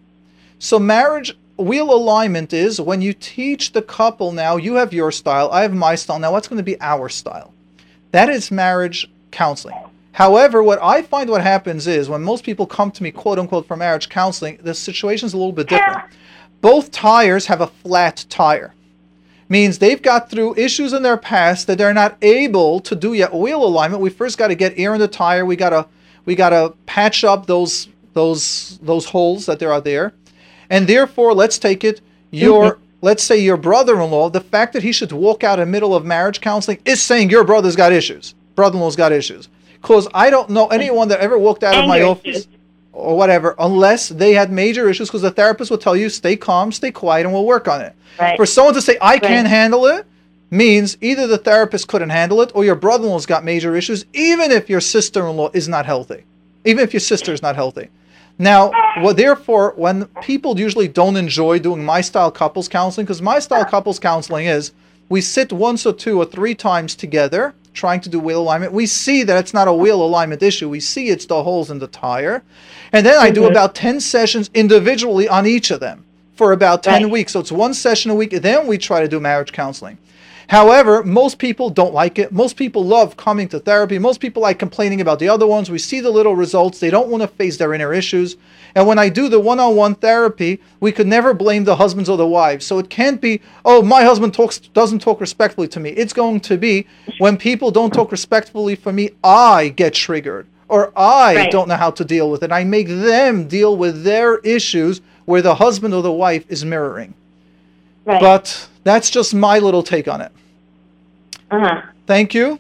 So marriage wheel alignment is when you teach the couple now, you have your style, I have my style. Now what's going to be our style? That is marriage counseling. However, what I find what happens is when most people come to me, quote unquote, for marriage counseling, the situation is a little bit different. Both tires have a flat tire. Means they've got through issues in their past that they're not able to do yet wheel alignment. We first got to get air in the tire. We gotta we gotta patch up those those those holes that there are there. And therefore, let's take it mm-hmm. your let's say your brother-in-law, the fact that he should walk out in the middle of marriage counseling is saying your brother's got issues. Brother-in-law's got issues. Because I don't know anyone that ever walked out of my office issues. Or whatever unless they had major issues because the therapist will tell you stay calm, stay quiet, and we'll work on it. Right. For someone to say I can't handle it means either the therapist couldn't handle it or your brother-in-law's got major issues, even if your sister-in-law is not healthy, even if your sister is not healthy. Now, well, therefore, when people usually don't enjoy doing my style couples counseling, because my style couples counseling is we sit once or two or three times together trying to do wheel alignment. We see that it's not a wheel alignment issue. We see it's the holes in the tire. And then I do Mhm. about 10 sessions individually on each of them for about 10 weeks. So it's one session a week. Then we try to do marriage counseling. However, most people don't like it. Most people love coming to therapy. Most people like complaining about the other ones. We see the little results. They don't want to face their inner issues. And when I do the one on one therapy, we could never blame the husbands or the wives. So it can't be, oh, my husband talks doesn't talk respectfully to me. It's going to be when people don't talk respectfully for me, I get triggered or I Right. don't know how to deal with it. I make them deal with their issues where the husband or the wife is mirroring. Right. But that's just my little take on it. Uh huh. Thank you.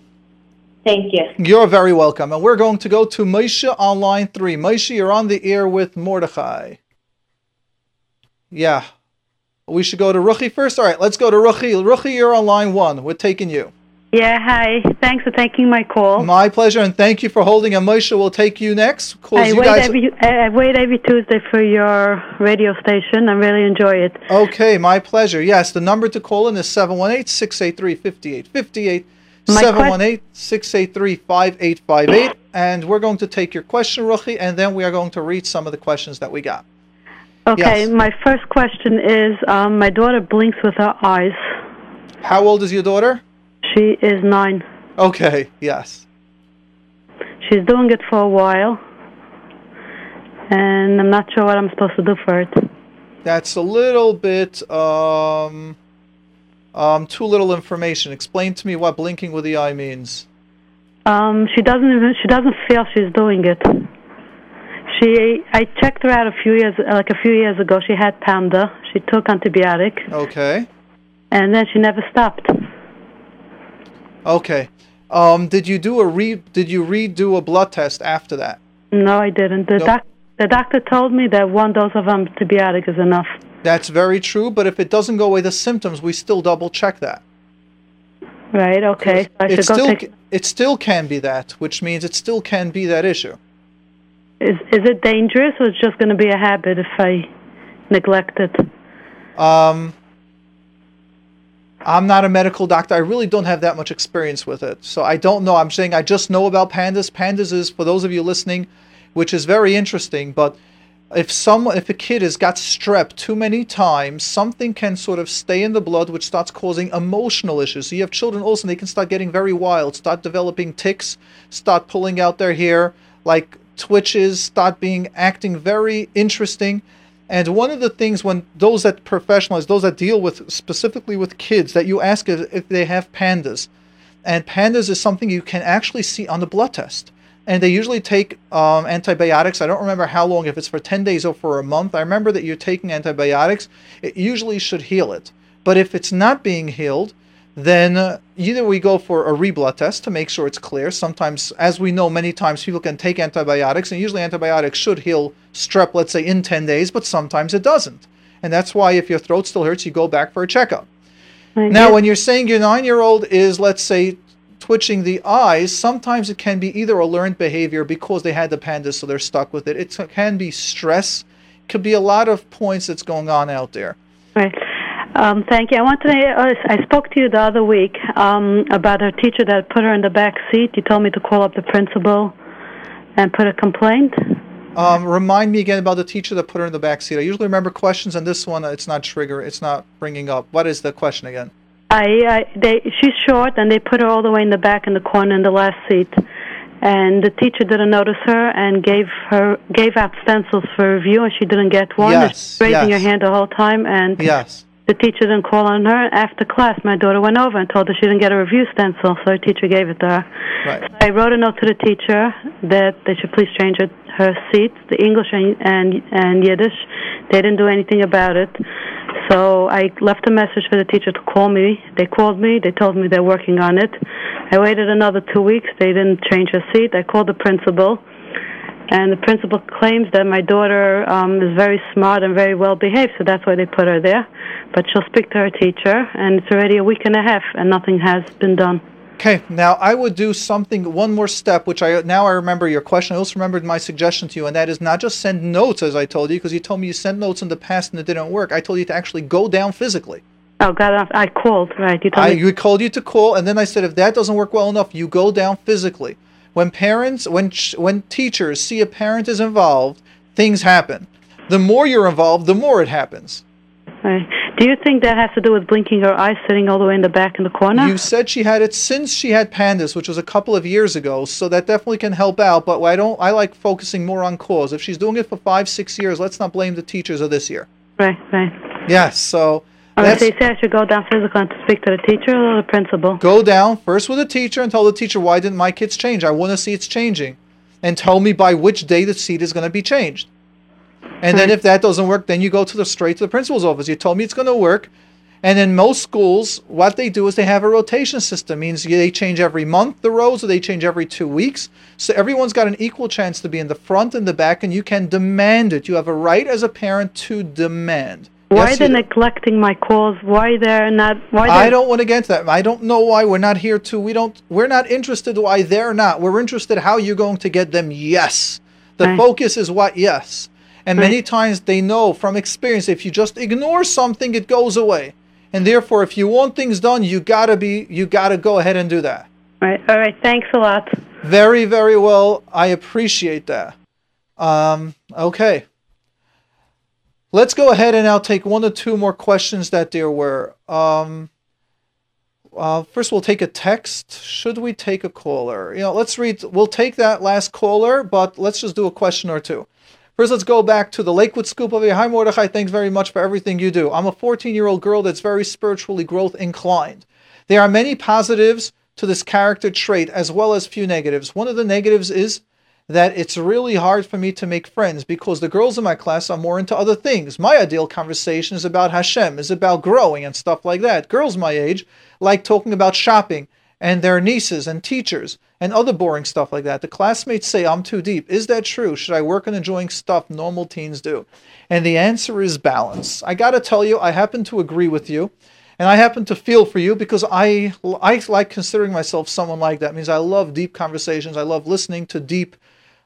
Thank you. You're very welcome. And we're going to go to Moshe on line three. Moshe, you're on the air with Mordechai. Yeah. We should go to Ruchi first. All right, let's go to Ruchi. Ruchi, you're on line one. We're taking you. Yeah, hi. Thanks for taking my call. My pleasure, and thank you for holding. And Moshe will take you next. Cool. I you wait guys. every I wait every Tuesday for your radio station. I really enjoy it. Okay, my pleasure. Yes, the number to call in is 718 683 5858. My 718 683 5858. And we're going to take your question, Ruchi, and then we are going to read some of the questions that we got. Okay, Yes. my first question is um, my daughter blinks with her eyes. How old is your daughter? She is nine. Okay, yes. She's doing it for a while, and I'm not sure what I'm supposed to do for it. That's a little bit um um too little information. Explain to me what blinking with the eye means. Um, she doesn't even she doesn't feel she's doing it. She I checked her out a few years like a few years ago. She had panda. She took antibiotic, Okay. and then she never stopped. Okay. Um did you do a re did you redo a blood test after that? No, I didn't. The Nope. doc the doctor told me that one dose of antibiotic is enough. That's very true, but if it doesn't go away the symptoms, we still double check that. Right? Okay. So It still take. it still can be that, which means it still can be that issue. Is is it dangerous, or it's just going to be a habit if I neglect it? Um, I'm not a medical doctor. I really don't have that much experience with it. So I don't know. I'm saying I just know about PANDAS. PANDAS is, for those of you listening, which is very interesting, but if someone if a kid has got strep too many times something can sort of stay in the blood which starts causing emotional issues. So you have children also and they can start getting very wild start developing ticks start pulling out their hair like twitches start being acting very interesting. And one of the things when those that professionalize those that deal with specifically with kids that you ask if, if they have PANDAS. And PANDAS is something you can actually see on the blood test and they usually take um, antibiotics. I don't remember how long, if it's for 10 days or for a month. I remember that you're taking antibiotics. It usually should heal it. But if it's not being healed, then uh, either we go for a reblood test to make sure it's clear. Sometimes, as we know, many times people can take antibiotics, and usually antibiotics should heal strep, let's say, in 10 days, but sometimes it doesn't. And that's why if your throat still hurts, you go back for a checkup. Now, when you're saying your nine year old is, let's say, twitching the eyes, sometimes it can be either a learned behavior because they had the PANDAS, so they're stuck with it. It can be stress. It could be a lot of points that's going on out there. Right. Um, thank you. I wanted to. Uh, I spoke to you the other week um, about a teacher that put her in the back seat. You told me to call up the principal and put a complaint. Um, remind me again about the teacher that put her in the back seat. I usually remember questions, and this one, it's not trigger. It's not bringing up. What is the question again? I, I they she's short and they put her all the way in the back in the corner in the last seat. And the teacher didn't notice her and gave her gave out stencils for review and she didn't get one. Yes, raising yes. her hand the whole time and Yes. The teacher didn't call on her. After class my daughter went over and told her she didn't get a review stencil, so her teacher gave it to her. Right. I wrote a note to the teacher that they should please change her, her seats, the English and, and and Yiddish. They didn't do anything about it. So I left a message for the teacher to call me. They called me. They told me they're working on it. I waited another two weeks. They didn't change her seat. I called the principal, and the principal claims that my daughter um, is very smart and very well behaved, so that's why they put her there. But she'll speak to her teacher, and it's already a week and a half, and nothing has been done. Okay, now I would do something, one more step, which I now I remember your question. I also remembered my suggestion to you, and that is not just send notes, as I told you, because you told me you sent notes in the past and it didn't work. I told you to actually go down physically. Oh, God, I called, right. You told I me. we called you to call, and then I said if that doesn't work well enough, you go down physically. When parents, when when teachers see a parent is involved, things happen. The more you're involved, the more it happens. Right. Do you think that has to do with blinking her eyes, sitting all the way in the back in the corner? You said she had it since she had PANDAS, which was a couple of years ago, so that definitely can help out. But I don't. I like focusing more on cause. If she's doing it for five, six years, let's not blame the teachers of this year. Right, right. Yes. So That's so you say I should go down physical and to speak to the teacher or the principal? go down first with the teacher and tell the teacher why didn't my kids change? I want to see it's changing, and tell me by which day the seat is going to be changed. And then if that doesn't work, then you go to the straight to the principal's office. You told me it's going to work. And in most schools, what they do is they have a rotation system. Means they change every month the rows, or they change every two weeks. So everyone's got an equal chance to be in the front and the back, and you can demand it. You have a right as a parent to demand. Why Yes, they're neglecting my calls? Why they're not? Why I they're- I don't want to get into that. I don't know why we're not here to. We don't. We're not interested why they're not. We're interested how you're going to get them. Yes. The Right. focus is what yes. And many times they know from experience if you just ignore something, it goes away. And therefore, if you want things done, you gotta be. You gotta go ahead and do that. Right. All right. Thanks a lot. Very, very well. I appreciate that. Um, okay. Let's go ahead and I'll take one or two more questions that there were. Um, uh, first, we'll take a text. Should we take a caller? You know, let's read. We'll take that last caller, but let's just do a question or two. First, let's go back to the Lakewood Scoop of here. Hi, Mordechai. Thanks very much for everything you do. I'm a 14 year old girl that's very spiritually growth inclined. There are many positives to this character trait as well as few negatives. One of the negatives is that it's really hard for me to make friends because the girls in my class are more into other things. My ideal conversation is about Hashem, is about growing and stuff like that. Girls my age like talking about shopping and their nieces and teachers and other boring stuff like that. The classmates say I'm too deep. Is that true? Should I work on enjoying stuff normal teens do? And the answer is balance. I got to tell you, I happen to agree with you. And I happen to feel for you because I, I like considering myself someone like that. It means I love deep conversations. I love listening to deep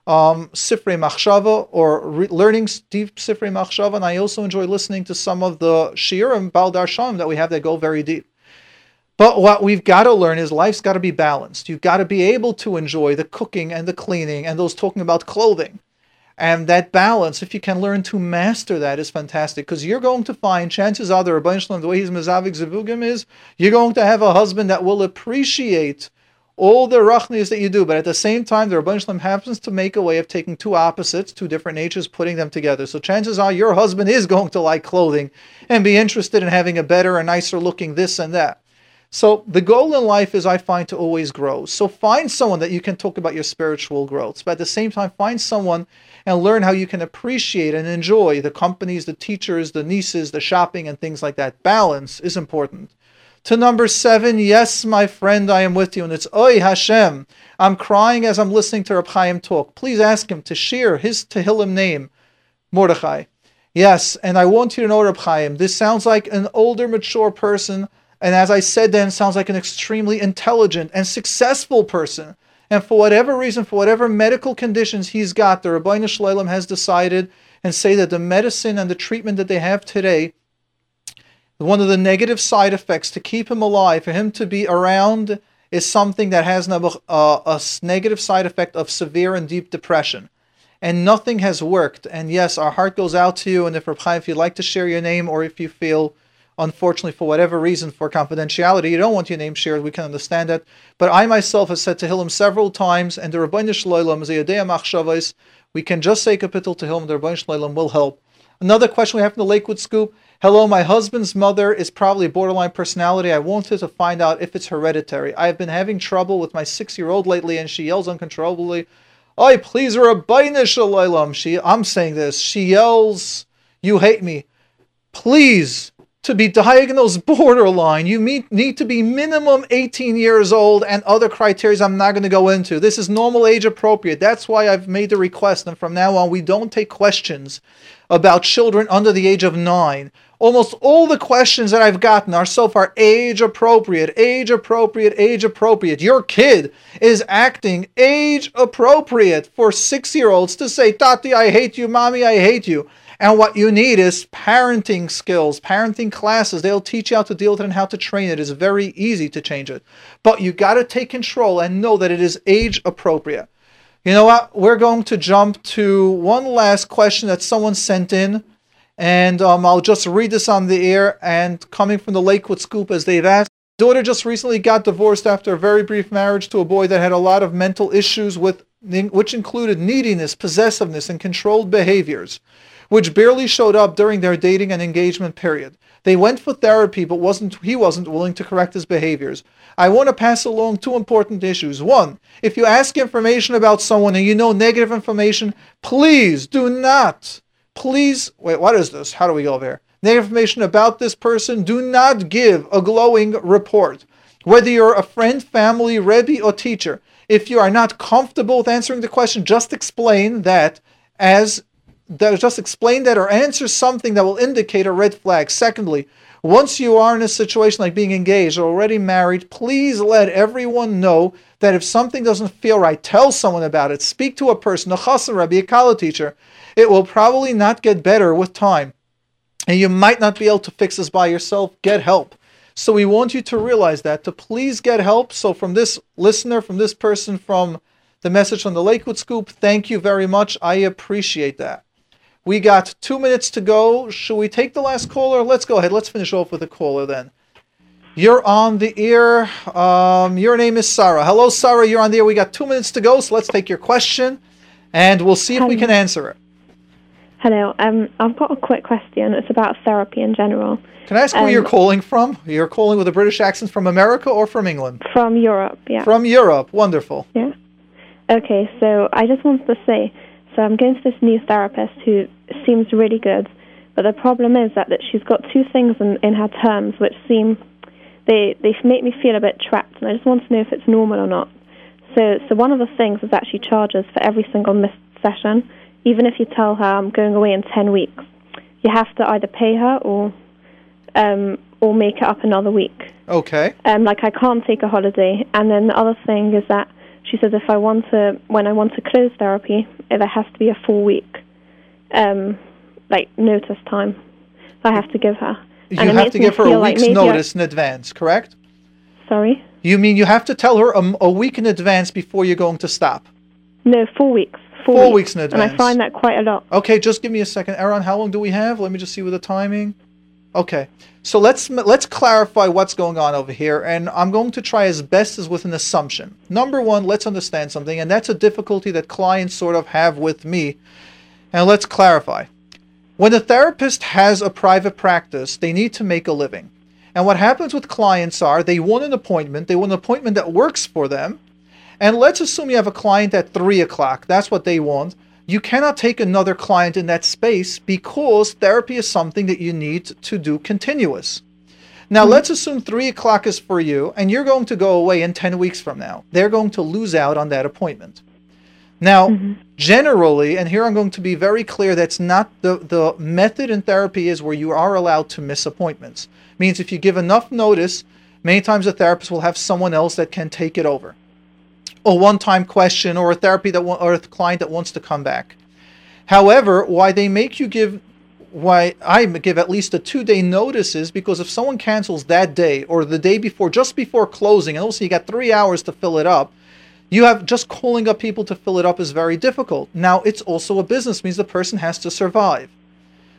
um, Sifrei Machshava or re- learning deep Sifrei Machshava. And I also enjoy listening to some of the Shir and Bal Darshanim that we have that go very deep. But what we've got to learn is life's got to be balanced. You've got to be able to enjoy the cooking and the cleaning and those talking about clothing. And that balance, if you can learn to master that, is fantastic. Because you're going to find, chances are, the Ribbono Shel Olam, the way he's Mezaveg Zivugim is, you're going to have a husband that will appreciate all the ruchnius that you do. But at the same time, the Ribbono Shel Olam happens to make a way of taking two opposites, two different natures, putting them together. So chances are your husband is going to like clothing and be interested in having a better and nicer looking this and that. So the goal in life is I find to always grow. So find someone that you can talk about your spiritual growth, but at the same time find someone and learn how you can appreciate and enjoy the companies, the teachers, the nieces, the shopping and things like that. Balance is important. To number seven, yes, my friend, I am with you. And it's Oy Hashem. I'm crying as I'm listening to Reb Chaim talk. Please ask him to share his Tehillim name, Mordechai. Yes, and I want you to know, Reb Chaim, this sounds like an older, mature person. And as I said then, sounds like an extremely intelligent and successful person. And for whatever reason, for whatever medical conditions he's got, the Ribbono Shel Olam has decided and say that the medicine and the treatment that they have today, one of the negative side effects to keep him alive, for him to be around, is something that has uh, a, a negative side effect of severe and deep depression. And nothing has worked. And yes, our heart goes out to you. And if, Rabbi, if you'd like to share your name or if you feel unfortunately, for whatever reason, for confidentiality, you don't want your name shared. We can understand that. But I myself have said to Tehillim several times, and the Yadea Machshavais. We can just say Kapitel to Tehillim, the Ribbono Shel Olam will help. Another question we have from the Lakewood Scoop. Hello, my husband's mother is probably borderline personality. I wanted to find out if it's hereditary. I have been having trouble with my six-year-old lately, and she yells uncontrollably. I please Ribbono Shel Olam. She, I'm saying this. She yells, "You hate me." Please to be diagnosed <laughs> borderline, you meet, need to be minimum 18 years old and other criteria I'm not going to go into. This is normal age appropriate. That's why I've made the request. And from now on, we don't take questions about children under the age of nine. Almost all the questions that I've gotten are so far age appropriate, age appropriate, age appropriate. Your kid is acting age appropriate for six year olds to say, Tati, I hate you, Mommy, I hate you. And what you need is parenting skills, parenting classes. They'll teach you how to deal with it and how to train it. It's very easy to change it. But you got to take control and know that it is age appropriate. You know what? We're going to jump to one last question that someone sent in. And um, I'll just read this on the air. And coming from the Lakewood Scoop, as they've asked, daughter just recently got divorced after a very brief marriage to a boy that had a lot of mental issues with which included neediness, possessiveness, and controlled behaviors, which barely showed up during their dating and engagement period. They went for therapy, but wasn't he wasn't willing to correct his behaviors. I want to pass along two important issues. One, if you ask information about someone and you know negative information, please do not, please, wait, what is this? How do we go there? The information about this person, do not give a glowing report. Whether you're a friend, family, Rebbe, or teacher, if you are not comfortable with answering the question, just explain that as that just explain that or answer something that will indicate a red flag. Secondly, once you are in a situation like being engaged or already married, please let everyone know that if something doesn't feel right, tell someone about it. Speak to a person, a chassan rabbi, a kala teacher. It will probably not get better with time. And you might not be able to fix this by yourself. Get help. So we want you to realize that, to please get help. So from this listener, from this person, from the message from the Lakewood Scoop, thank you very much. I appreciate that. We got two minutes to go. Should we take the last caller? Let's go ahead. Let's finish off with a caller then. You're on the air. Um, your name is Sarah. Hello, Sarah. You're on the air. We got two minutes to go, so let's take your question, and we'll see if we can answer it. Hello. Um, I've got a quick question. It's about therapy in general. Can I ask where Um, you're calling from? You're calling with a British accent from America or from England? From Europe, yeah. From Europe. Wonderful. Yeah. Okay, so I just wanted to say, so I'm going to this new therapist who seems really good, but the problem is that, that she's got two things in, in her terms which seem they they make me feel a bit trapped, and I just want to know if it's normal or not. So so one of the things is that she charges for every single missed session, even if you tell her I'm going away in ten weeks, you have to either pay her or um, or make it up another week. Okay. Um, like I can't take a holiday. And then the other thing is that she says if I want to, when I want to close therapy, there has to be a full week, um, like notice time. I have to give her. You and have to give her a feel like week's I- notice in advance, correct? sorry. You mean you have to tell her a, a week in advance before you're going to stop? No, four weeks. Four, Four weeks in advance. And I find that quite a lot. Okay, just give me a second. Aaron, how long do we have? Let me just see with the timing. Okay. So let's let's clarify what's going on over here and I'm going to try as best as with an assumption. Number 1, let's understand something and that's a difficulty that clients sort of have with me. And let's clarify. When a therapist has a private practice, they need to make a living. And what happens with clients are they want an appointment, they want an appointment that works for them. And let's assume you have a client at three o'clock. That's what they want. You cannot take another client in that space because therapy is something that you need to do continuous. Now, mm-hmm. let's assume three o'clock is for you and you're going to go away in 10 weeks from now. They're going to lose out on that appointment. Now, mm-hmm. generally, and here I'm going to be very clear, that's not the, the method in therapy is where you are allowed to miss appointments. Means if you give enough notice, many times a therapist will have someone else that can take it over. A one-time question or a therapy that or a client that wants to come back. However, why they make you give why I give at least a two day notice is because if someone cancels that day or the day before, just before closing, and also you got three hours to fill it up, you have just calling up people to fill it up is very difficult. Now it's also a business, means the person has to survive.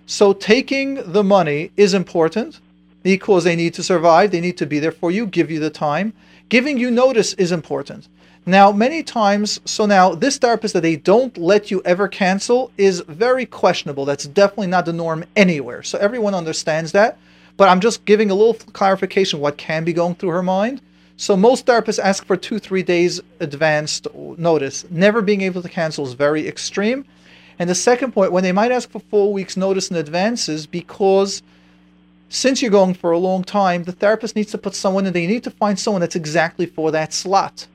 So taking the money is important because they need to survive, they need to be there for you, give you the time. Giving you notice is important. Now, many times, so now this therapist that they don't let you ever cancel is very questionable. That's definitely not the norm anywhere. So everyone understands that. But I'm just giving a little clarification what can be going through her mind. So most therapists ask for two, three days advanced notice. Never being able to cancel is very extreme. And the second point, when they might ask for four weeks notice in advance, is because since you're going for a long time, the therapist needs to put someone in. They need to find someone that's exactly for that slot.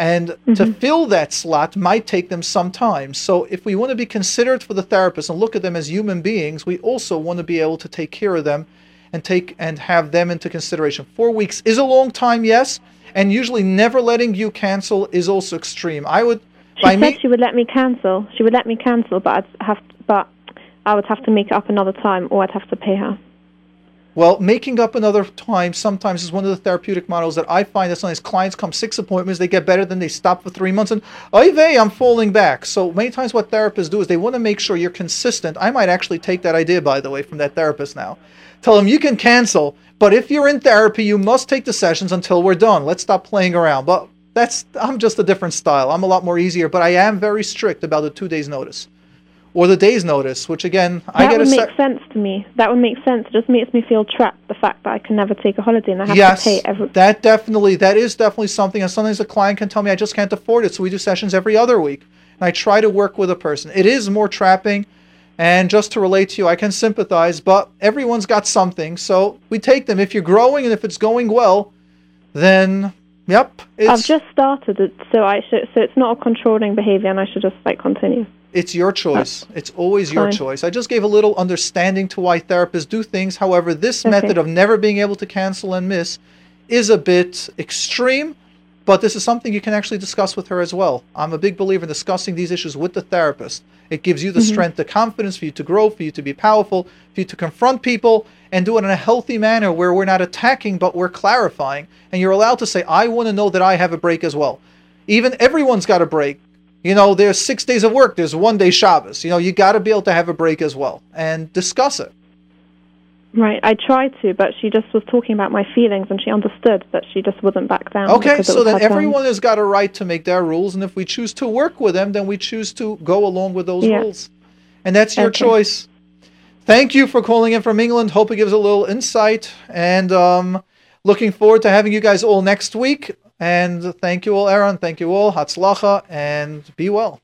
And to mm-hmm. fill that slot might take them some time. So if we want to be considerate for the therapist and look at them as human beings, we also want to be able to take care of them and take and have them into consideration. Four weeks is a long time, yes, and usually never letting you cancel is also extreme. I would She said me she would let me cancel. She would let me cancel, but I'd have, but I would have to make it up another time, or I'd have to pay her. Well, making up another time sometimes is one of the therapeutic models that I find that sometimes clients come six appointments, they get better, then they stop for three months, and oy vey, I'm falling back. So many times what therapists do is they want to make sure you're consistent. I might actually take that idea, by the way, from that therapist now. Tell them you can cancel, but if you're in therapy, you must take the sessions until we're done. Let's stop playing around. But that's I'm just a different style. I'm a lot more easier, but I am very strict about the two days notice or the day's notice, which again, That I get would a make sense to me. That would make sense. It just makes me feel trapped. The fact that I can never take a holiday and I have yes, to pay every. that definitely, that is definitely something. And sometimes a client can tell me I just can't afford it, so we do sessions every other week. And I try to work with a person. It is more trapping, and just to relate to you, I can sympathize. But everyone's got something, so we take them. If you're growing and if it's going well, then yep, it's I've just started it, so I should. So it's not a controlling behavior, and I should just like continue. It's your choice. It's always your Fine. choice. I just gave a little understanding to why therapists do things. However, this Okay. method of never being able to cancel and miss is a bit extreme, but this is something you can actually discuss with her as well. I'm a big believer in discussing these issues with the therapist. It gives you the Mhm. strength, the confidence for you to grow, for you to be powerful, for you to confront people and do it in a healthy manner where we're not attacking but we're clarifying. And you're allowed to say, I want to know that I have a break as well. Even everyone's got a break. You know, there's six days of work, there's one day Shabbos. You know, you got to be able to have a break as well and discuss it. Right. I tried to, but she just was talking about my feelings, and she understood that she just wouldn't back down. Okay, so then everyone has got a right to make their rules, and if we choose to work with them, then we choose to go along with those Yeah. rules. And that's your Okay. choice. Thank you for calling in from England. Hope it gives a little insight, and um, looking forward to having you guys all next week. And thank you all, Aaron. Thank you all. Hatzlacha, and be well.